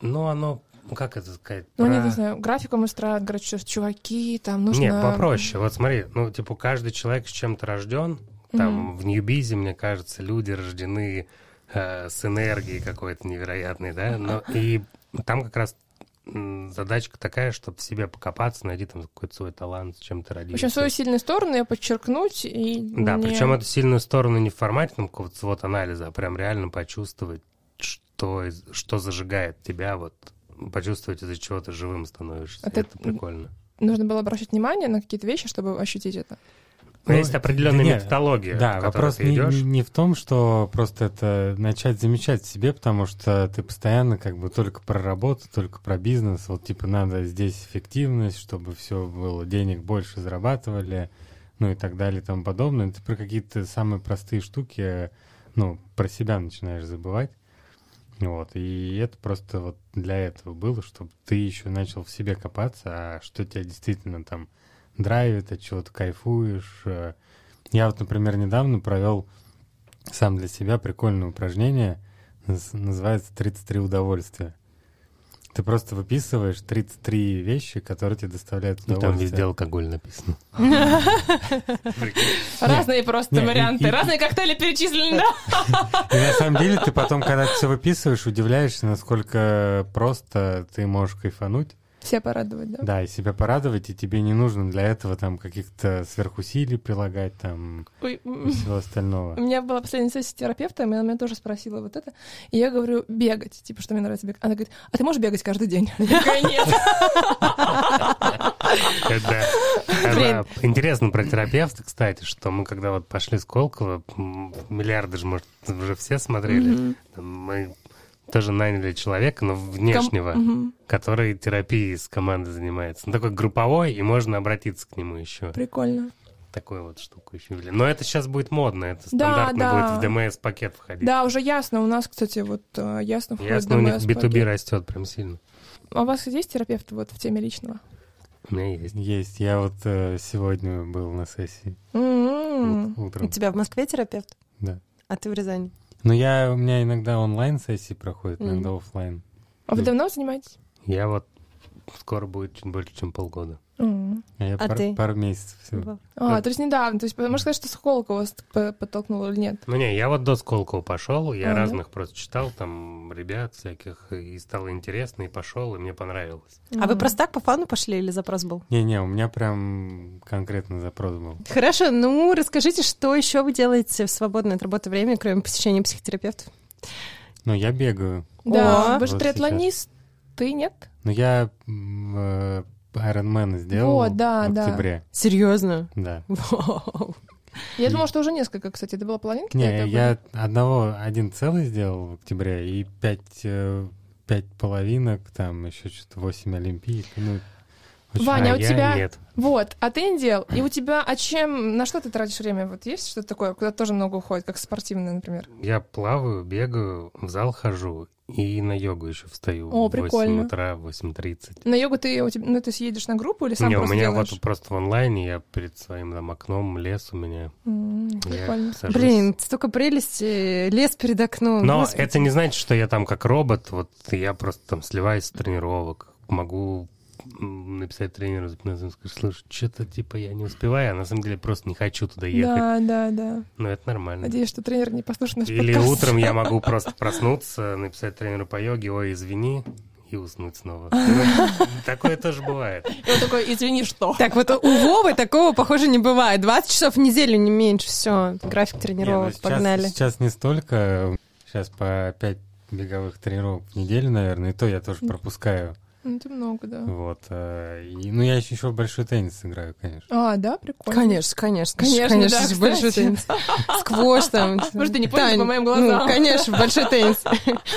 Ну, оно, как это сказать? Ну, про... не знаю, графиком устраивают, говорят, что чуваки, там нужно... Нет, попроще. Вот смотри, ну, типа, каждый человек с чем-то рожден. Там mm-hmm. в Ньюбизе, мне кажется, люди рождены э, с энергией какой-то невероятной, да? Но и там как раз задачка такая, чтобы в себе покопаться, найти там какой-то свой талант, с чем ты родился. В общем, свою сильную сторону я подчеркнуть и Да, не... причем эту сильную сторону не в формате там какого-то свод анализа, а прям реально почувствовать, что, что зажигает тебя, вот почувствовать, из-за чего ты живым становишься. Это ты... прикольно. Нужно было обращать внимание на какие-то вещи, чтобы ощутить это. Но ну, есть определенная да методология. Да, вопрос не, идешь. не в том, что просто это начать замечать в себе, потому что ты постоянно как бы только про работу, только про бизнес. Вот типа надо здесь эффективность, чтобы все было, денег больше зарабатывали, ну и так далее и тому подобное. Ты про какие-то самые простые штуки, ну, про себя начинаешь забывать. Вот, и это просто вот для этого было, чтобы ты еще начал в себе копаться, а что тебя действительно там драйвит, от чего ты кайфуешь. Э. Я вот, например, недавно провел сам для себя прикольное упражнение, называется «33 удовольствия». Ты просто выписываешь 33 вещи, которые тебе доставляют удовольствие. И там везде алкоголь написано. *laughs* Разные просто варианты, разные коктейли перечислены, да? И на самом деле ты потом, когда все выписываешь, удивляешься, насколько просто ты можешь кайфануть. Себя порадовать, да? Да, и себя порадовать, и тебе не нужно для этого там каких-то сверхусилий прилагать там Ой. и всего остального. У меня была последняя сессия с терапевтом, и она меня тоже спросила вот это. И я говорю, бегать, типа, что мне нравится бегать. Она говорит, а ты можешь бегать каждый день? Я говорю, нет. Интересно про терапевта, кстати, что мы когда вот пошли с Колкова, миллиарды же, может, уже все смотрели, мы тоже наняли человека, но внешнего, Ком... угу. который терапией с командой занимается. Он такой групповой, и можно обратиться к нему еще. Прикольно. Такую вот штуку еще ввели. Но это сейчас будет модно, это стандартно да, да. будет в ДМС-пакет входить. Да, уже ясно. У нас, кстати, вот э, ясно входит Ясно, у них B2B растет прям сильно. А у вас есть терапевт вот в теме личного? У меня есть. Есть. Я вот э, сегодня был на сессии. Mm-hmm. Вот, утром. У тебя в Москве терапевт? Да. А ты в Рязани? Ну, я, у меня иногда онлайн-сессии проходят, иногда mm. офлайн. А вы давно занимаетесь? Я вот скоро будет чуть больше, чем полгода. А я А пар- ты? пару месяцев всего. А, то есть недавно. То есть можно сказать, что Сколково вас подтолкнуло или нет? Ну не, я вот до Сколково пошел, я А, да? разных просто читал, там, ребят всяких, и стало интересно, и пошел, и мне понравилось. А вы просто так по фану пошли или запрос был? Не-не, у меня прям конкретно запрос был. Хорошо, ну расскажите, что еще вы делаете в свободное от работы время, кроме посещения психотерапевтов? Ну, я бегаю. Да, О. вы же Вот триатлонист. Ты нет? Но я м, э, Ironman сделал Вот, да, в да. октябре. Серьезно? Да. Вау. Я думала, что уже несколько, кстати. Это была половинка? Не, я одного, один целый сделал в октябре, и пять, э, пять половинок, там еще что-то восемь олимпиек. Ну, Ваня, а у тебя- нет. Вот, а ты не делал. И у тебя, а чем, на что ты тратишь время? Вот есть что-то такое, куда тоже много уходит, как спортивное, например? Я плаваю, бегаю, в зал хожу, и на йогу еще встаю. О, прикольно. 8 утра, 8.30. На йогу ты, у тебя, ну, ты съедешь на группу или сам не, у меня делаешь? вот просто в онлайне, я перед своим там окном, лес у меня. Я Прикольно. сажусь. Блин, столько прелести, лес перед окном. Но Господи. это не значит, что я там как робот, вот я просто там сливаюсь с тренировок, могу написать тренеру, запинаться, сказать, слушай, что-то типа я не успеваю, а на самом деле просто не хочу туда ехать. Да, да, да. Но это нормально. Надеюсь, что тренер не послушает наш Или подкаст. утром я могу *laughs* просто проснуться, написать тренеру по йоге, ой, извини, и уснуть снова. *laughs* Ну, Такое тоже бывает. И он такой, извини, что? Так вот у Вовы такого, похоже, не бывает. 20 часов в неделю, не меньше. Все, график ну, тренировок, сейчас, погнали. Сейчас не столько, сейчас по пять беговых тренировок в неделю, наверное, и то я тоже пропускаю. Ну, это много, да. Вот. э, И, ну, я еще, в большой теннис играю, конечно. А, да, прикольно. Конечно, конечно. Конечно, да, в большой теннис. *laughs* Сквош там. Может, ты не понял по моим глазам. Ну, конечно, в большой теннис.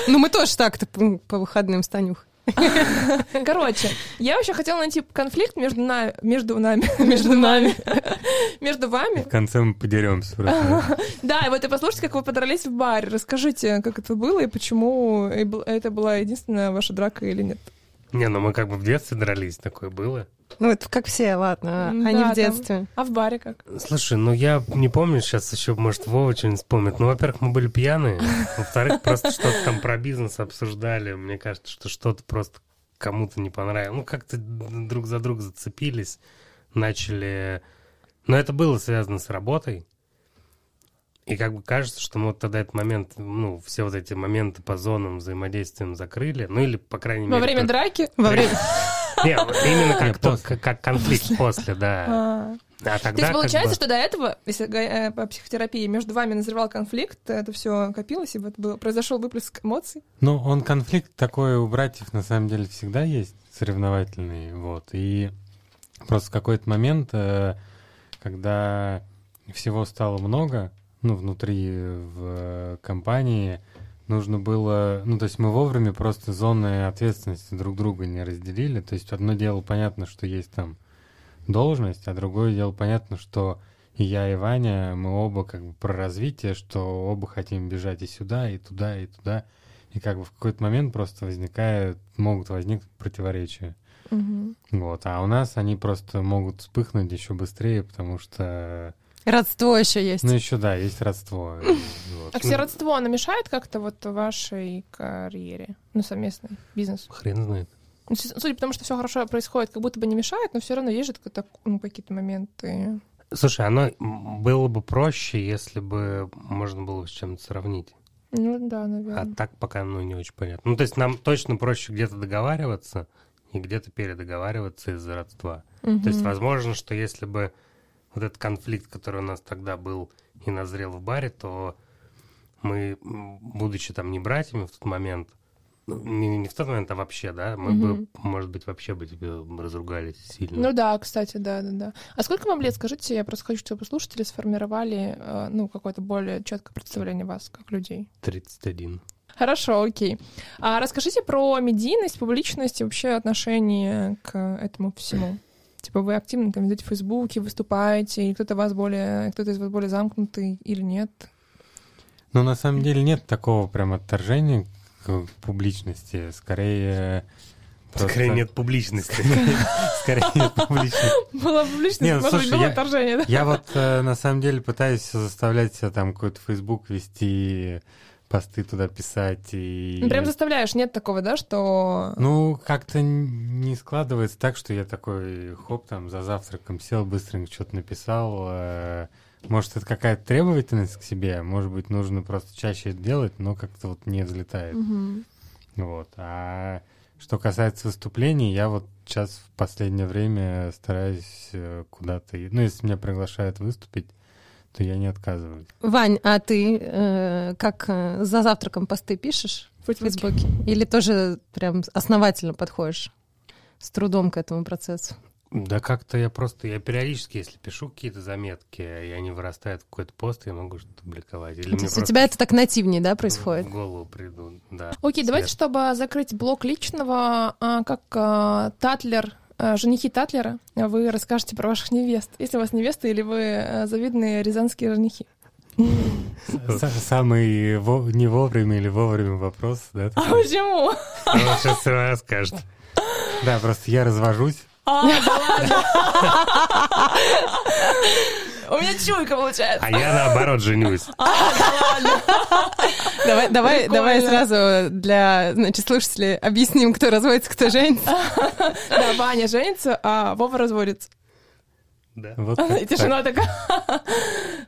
Ну, мы тоже так-то по выходным с Танюх. *laughs* Короче, я вообще хотела найти конфликт между нами, между нами, *laughs* Между нами. между вами. В конце мы подеремся. Да, и вот и послушайте, как вы подрались в баре. Расскажите, как это было и почему это была единственная ваша драка или нет. Не, ну мы как бы в детстве дрались, такое было. Ну, это как все, ладно, а не да, в детстве. А в баре как? Слушай, ну я не помню, сейчас еще, может, Вова что-нибудь вспомнит. Ну, во-первых, мы были пьяные. Во-вторых, просто что-то там про бизнес обсуждали. Мне кажется, что что-то просто кому-то не понравилось. Ну, как-то друг за друга зацепились, начали... Но это было связано с работой. И как бы кажется, что мы вот тогда этот момент, ну, все вот эти моменты по зонам взаимодействием закрыли. Ну, или, по крайней мере... Во время только- драки? Во время... *laughs* Не, вот именно как, то- после. как, как конфликт после, да. А. А тогда То есть как получается, бы- что до этого, если э, по психотерапии между вами назревал конфликт, это все копилось, и вот было- произошел выплеск эмоций? Ну, он конфликт такой у братьев на самом деле всегда есть, соревновательный, вот. И просто в какой-то момент, э, когда всего стало много, ну, внутри в э, компании, нужно было, ну, то есть мы вовремя просто зоны ответственности друг друга не разделили. То есть одно дело понятно, что есть там должность, а другое дело понятно, что и я, и Ваня, мы оба как бы про развитие, что оба хотим бежать и сюда, и туда, и туда. И как бы в какой-то момент просто возникает, могут возникнуть противоречия. Вот. А у нас они просто могут вспыхнуть еще быстрее, потому что, Родство еще есть. ну, еще, да, есть родство. *clears throat* Вот. А все родство, оно мешает как-то вот вашей карьере, ну, совместной, бизнесу? Хрен знает. Ну, Судя по тому, что все хорошо происходит, как будто бы не мешает, но все равно есть же какие-то, ну, какие-то моменты. Слушай, оно было бы проще, если бы можно было с чем-то сравнить. Ну да, А наверное. так пока ну, не очень понятно. Ну, то есть нам точно проще где-то договариваться и где-то передоговариваться из-за родства. То есть возможно, что если бы вот этот конфликт, который у нас тогда был и назрел в баре, то мы, будучи там не братьями в тот момент, ну, не, не в тот момент, а вообще, да, мы бы, Мгм. может быть, вообще бы тебе разругались сильно. Ну да, кстати, да, да, да. А сколько вам лет, скажите, я просто хочу, чтобы слушатели сформировали, э, ну, какое-то более четкое представление вас как людей. 31. Хорошо, окей. А расскажите про медийность, публичность и вообще отношение к этому всему. Типа вы активно там ведете в Фейсбуке, выступаете, или кто-то вас более, кто-то из вас более замкнутый или нет? Ну, на самом деле нет такого прям отторжения к публичности. Скорее... просто- Скорее нет публичности. Скорее нет публичности. Была публичность, Не, ну, может быть, было я- отторжение, да? Я вот э, на самом деле пытаюсь заставлять себя там какой-то Facebook вести посты туда писать. И... Ну, прям заставляешь, нет такого, да, что... Ну, как-то не складывается так, что я такой, хоп, там, за завтраком сел, быстренько что-то написал. э, Может, это какая-то требовательность к себе, может быть, нужно просто чаще это делать, но как-то вот не взлетает. Мгм. Вот. А что касается выступлений, я вот сейчас в последнее время стараюсь э, куда-то... Ну, если меня приглашают выступить, то я не отказываюсь. Вань, а ты э, как э, за завтраком посты пишешь в Фейсбуке? Или тоже прям основательно подходишь с трудом к этому процессу? Да как-то я просто, я периодически, если пишу какие-то заметки, и они вырастают в какой-то пост, я могу что-то публиковать. Или То есть у тебя это так нативнее, да, происходит? В голову придут, да. Окей, давайте, Свет. чтобы закрыть блок личного, а, как а, Татлер, женихи Татлера, вы расскажете про ваших невест. Если у вас невесты или вы а, завидные рязанские женихи. Самый во- не вовремя или вовремя вопрос, да? А почему? Он сейчас расскажет. Да, просто я развожусь. А, да ладно. У меня чуйка получается. А я наоборот женюсь. Давай, давай, Прикольно. давай сразу для значит, слушателей объясним, кто разводится, кто женится. Да, Ваня женится, а Вова разводится. Да. Вот *laughs* И тишина такая.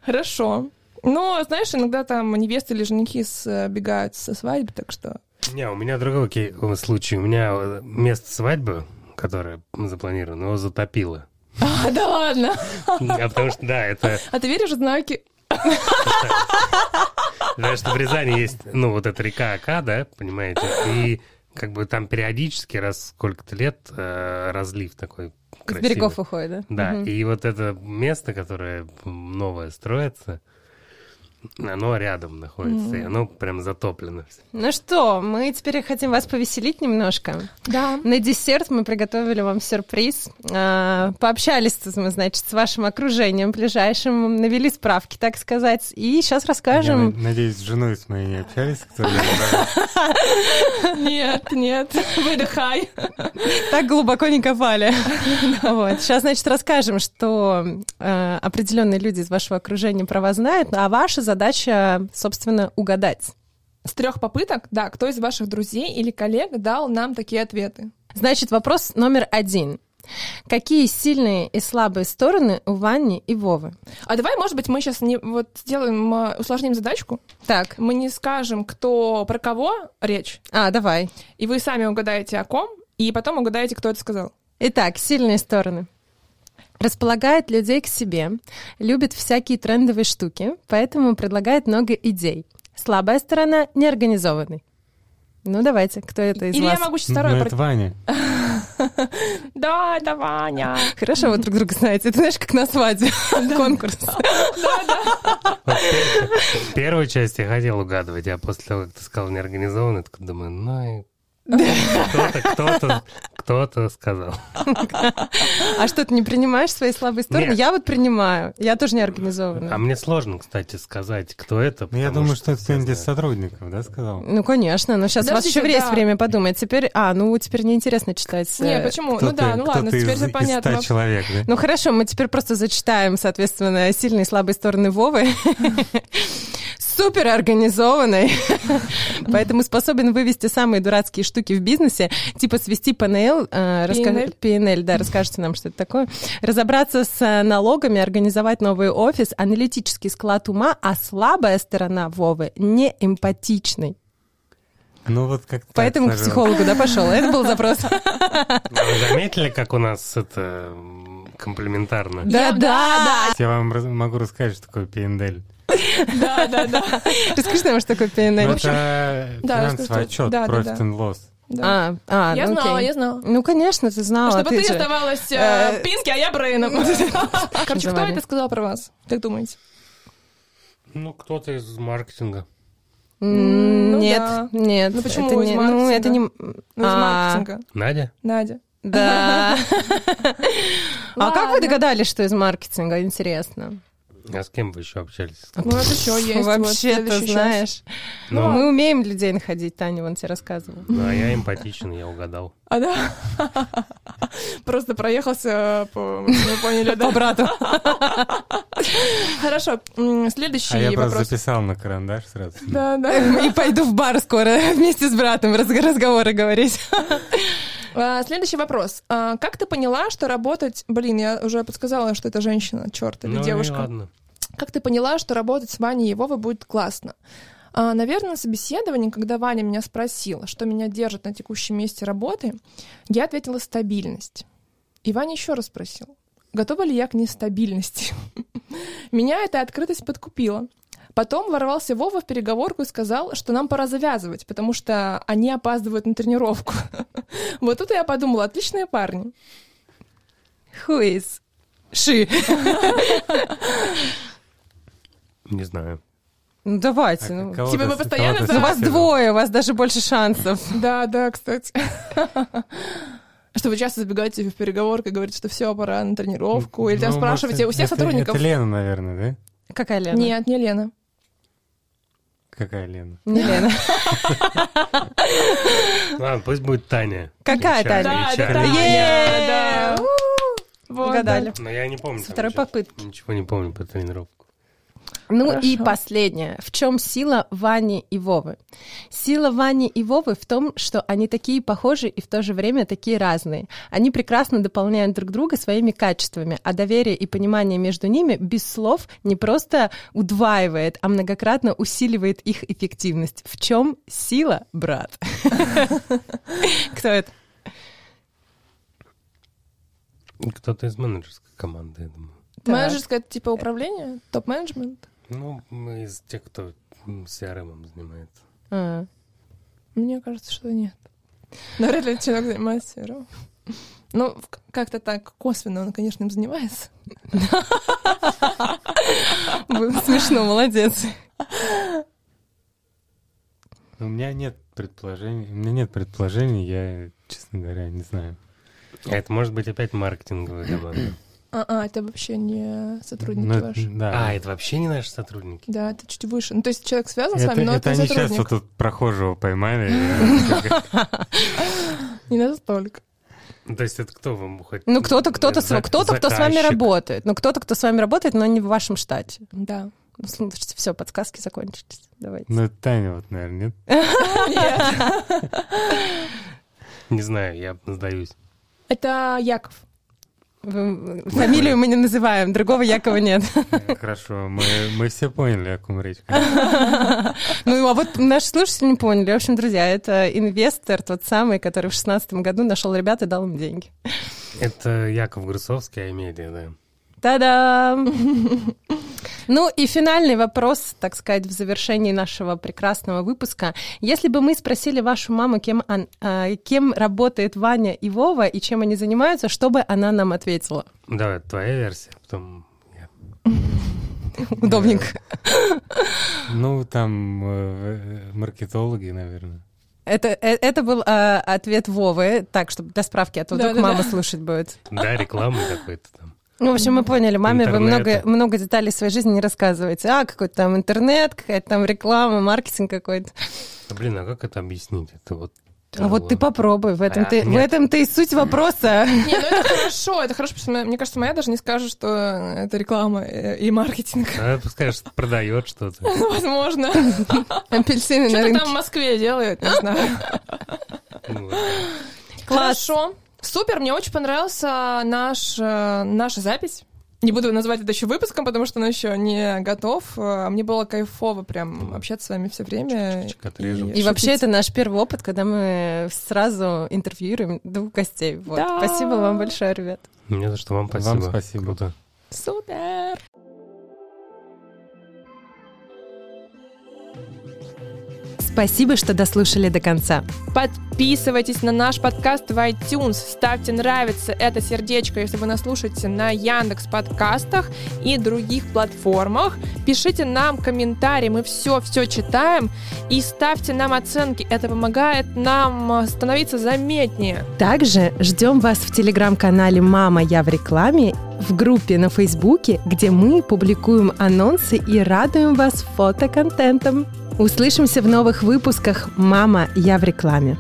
Хорошо. Ну, знаешь, иногда там невесты или женихи сбегают со свадьбы, так что... Не, у меня другой случай. У меня место свадьбы, которое запланировано, его затопило. А, да ладно. А потому что, да, это... А ты веришь в знаки? Знаешь, что в Рязани есть, ну, вот эта река Ака, да, понимаете? И как бы там периодически, раз сколько-то лет, э, разлив такой С красивый. берегов уходит, да? Да, и вот это место, которое новое строится, оно рядом находится, и оно прям затоплено. Ну что, мы теперь хотим вас повеселить немножко. Да. На десерт мы приготовили вам сюрприз. А, Пообщались мы, значит, с вашим окружением ближайшим, навели справки, так сказать. И сейчас Я расскажем. на- надеюсь, с женой с моей не общались, кто. Нет, нет. Выдыхай. Так глубоко не копали. Вот. Сейчас, значит, расскажем, что э, определенные люди из вашего окружения про вас знают, а ваша задача, собственно, угадать. С трех попыток, да, кто из ваших друзей или коллег дал нам такие ответы? Значит, вопрос номер один. Какие сильные и слабые стороны у Вани и Вовы? А давай, может быть, мы сейчас не вот сделаем, а, усложним задачку. Так, Мы не скажем, кто про кого речь, а, давай. и вы сами угадаете о ком, и потом угадаете, кто это сказал. Итак, сильные стороны. Располагает людей к себе, любит всякие трендовые штуки, поэтому предлагает много идей. Слабая сторона — неорганизованный. Ну, давайте, кто это из Или вас? я могу сейчас Ну, второе. это Ваня. *laughs* Да, это Ваня. Хорошо, вы друг друга знаете. Это знаешь, как на свадьбе. Конкурс. *laughs* Первую часть я хотел угадывать, а после того, как ты сказал неорганизованно, так думаю, ну и кто-то, кто-то, кто-то сказал. А что, ты не принимаешь свои слабые стороны? Нет. Я вот принимаю. Я тоже не А организованная. мне сложно, кстати, сказать, кто это. Ну, я думаю, что это кто-нибудь из сотрудников, да, сказал? Ну, конечно, но сейчас у вас еще есть да. время подумать. Теперь, а, ну, теперь неинтересно читать. Не, э, почему? Кто Ну да, ты- ну кто ладно, теперь из понятно. 100 человек, да? Ну хорошо, мы теперь просто зачитаем, соответственно, сильные и слабые стороны Вовы. Супер организованный, *laughs* поэтому способен вывести самые дурацкие штуки в бизнесе, типа свести ПНЛ, э, PNL? PNL, да, расскажите нам, что это такое, разобраться с э, налогами, организовать новый офис, аналитический склад ума, а слабая сторона Вовы не эмпатичный. Ну, вот как Поэтому к психологу, да, пошел. Это был запрос. *laughs* Вы заметили, как у нас это комплементарно? Да, да, Я вам могу рассказать, что такое PNL. Да, да, да. да. Расскажи нам, что такое Ну, да, это финансовый отчет, да, да, Profit да. and Loss. да. А, а, Я ну, знала, окей. я знала. Ну, конечно, ты знала. Чтобы ты же- оставалась э, э, Пинки, а я Брейном. *laughs* Короче, кто это сказал про вас? Как думаете? Ну, кто-то из маркетинга. Ну Нет, да. нет. Ну почему это не- Ну, это не... Ну, из А, маркетинга. Надя? Надя. Да. *laughs* А как вы догадались, что из маркетинга? Интересно. А с кем вы еще общались? Ну, это еще есть. вот Вообще-то, следующий щас. знаешь. Ну, Мы умеем людей находить, Таня вон тебе рассказывала. Ну, а я эмпатичен, я угадал. А да? *laughs* Просто проехался по... Мы поняли, да? По брату. Хорошо, следующий А я просто вопрос. записал на карандаш сразу. Да, да. И пойду в бар скоро вместе с братом раз- разговоры говорить. А, Следующий вопрос. А, Как ты поняла, что работать... Блин, я уже подсказала, что это женщина, черт, или Ну и девушка. ладно. Как ты поняла, что работать с Ваней и Вовой будет классно? А, Наверное, на собеседовании, когда Ваня меня спросила, что меня держит на текущем месте работы, я ответила стабильность. И Ваня еще раз спросил, готова ли я к нестабильности. *laughs* Меня эта открытость подкупила. Потом ворвался Вова в переговорку и сказал, что нам пора завязывать, потому что они опаздывают на тренировку. *laughs* Вот тут я подумала, отличные парни. Who is? Ши. *laughs* Не знаю. Ну давайте. ну. кого Типа вы постоянно за- У вас двое, у вас даже больше шансов. *laughs* Да, да, кстати. *laughs* Что вы часто забегаете в переговорку и говорите, что все, пора на тренировку, или там Ну, спрашиваете у всех это- сотрудников. Это Лена, наверное, да? Какая Лена? Нет, не Лена. Какая Лена? Не Лена. *laughs* Ладно, пусть будет Таня. Какая Таня? Да, да, Угадали. Но я не помню. Там второй ничего. попытки. Ничего не помню по тренировку. Ну и Хорошо. последнее. В чем сила Вани и Вовы? Сила Вани и Вовы в том, что они такие похожи и в то же время такие разные. Они прекрасно дополняют друг друга своими качествами, а доверие и понимание между ними без слов не просто удваивает, а многократно усиливает их эффективность. В чем сила, брат? *laughs* Кто это? Кто-то из менеджерской команды, я думаю. Да. Менеджерское это типа управление, топ-менеджмент. Ну, мы из тех, кто CRM занимается. А. Мне кажется, что нет. Но вряд ли человек занимается CRM. Ну, в- как-то так косвенно он, конечно, им занимается. Было смешно, молодец. У меня нет предположений. У меня нет предположений, я, честно говоря, не знаю. А это может быть опять маркетинговая команда. А, а, это вообще не сотрудники Ну, ваши. да. А, это вообще не наши сотрудники. Да, это чуть выше. Ну, то есть человек связан с это, вами, но это, это не они сейчас сотрудник. вот тут прохожего поймали. *laughs* Не настолько. Ну, То есть это кто вам хоть... Ну, кто-то, кто-то, с- кто-то, кто с вами работает. Ну, кто-то, кто с вами работает, но не в вашем штате. Да. Ну, слушайте, все, подсказки закончились. Давайте. Ну, это Таня вот, наверное, нет? *laughs* Нет. Не знаю, я сдаюсь. Это Яков. Фамилию мы не называем, другого Якова нет. Э, Хорошо, мы, мы все поняли, о ком речь. *laughs* Ну, а вот наши слушатели не поняли. В общем, друзья, это инвестор, тот самый, который в шестнадцатом году нашел ребят и дал им деньги. Это Яков Грусовский, Амедия, да. Та-дам! *laughs* Ну и финальный вопрос, так сказать, в завершении нашего прекрасного выпуска. Если бы мы спросили вашу маму, кем, он- а, кем работает Ваня и Вова и чем они занимаются, что бы она нам ответила? Давай, твоя версия, потом я. *laughs* Удобненько. *laughs* Ну, там э, маркетологи, наверное. Это, э- это был а, ответ Вовы, так, чтобы для справки, а то вдруг Да-да-да. мама слушать будет. Да, рекламы какой-то там. Ну, в общем, мы поняли, маме вы много, Интернета. много деталей своей жизни не рассказываете. А, какой-то там интернет, какая-то там реклама, маркетинг какой-то. Да, блин, а как это объяснить? Это вот... А вот ты попробуй, в этом А, ты, в этом ты и суть вопроса. Не, ну это хорошо, это хорошо, потому что, мне кажется, моя даже не скажет, что это реклама э, и маркетинг. А, пускай что продает что-то. *laughs* Возможно. Апельсины на Что-то рынке. там в Москве делают, не знаю. Ну. Хорошо. Супер, мне очень понравился наш, э, наша запись. Не буду называть это еще выпуском, потому что он еще не готов. Э, Мне было кайфово прям общаться с вами все время. Чик-чик отрежем. И вообще это наш первый опыт, когда мы сразу интервьюируем двух гостей. Вот. Да. Спасибо вам большое, ребят. Мне за что вам Вам спасибо. спасибо. Круто. Супер! Спасибо, что дослушали до конца. Подписывайтесь на наш подкаст в iTunes, ставьте нравится это сердечко, если вы нас слушаете на Яндекс подкастах и других платформах. Пишите нам комментарии, мы все-все читаем и ставьте нам оценки, это помогает нам э, становиться заметнее. Также ждем вас в телеграм-канале «Мама, я в рекламе», в группе на Фейсбуке, где мы публикуем анонсы и радуем вас фотоконтентом. Услышимся в новых выпусках «Мама, я в рекламе».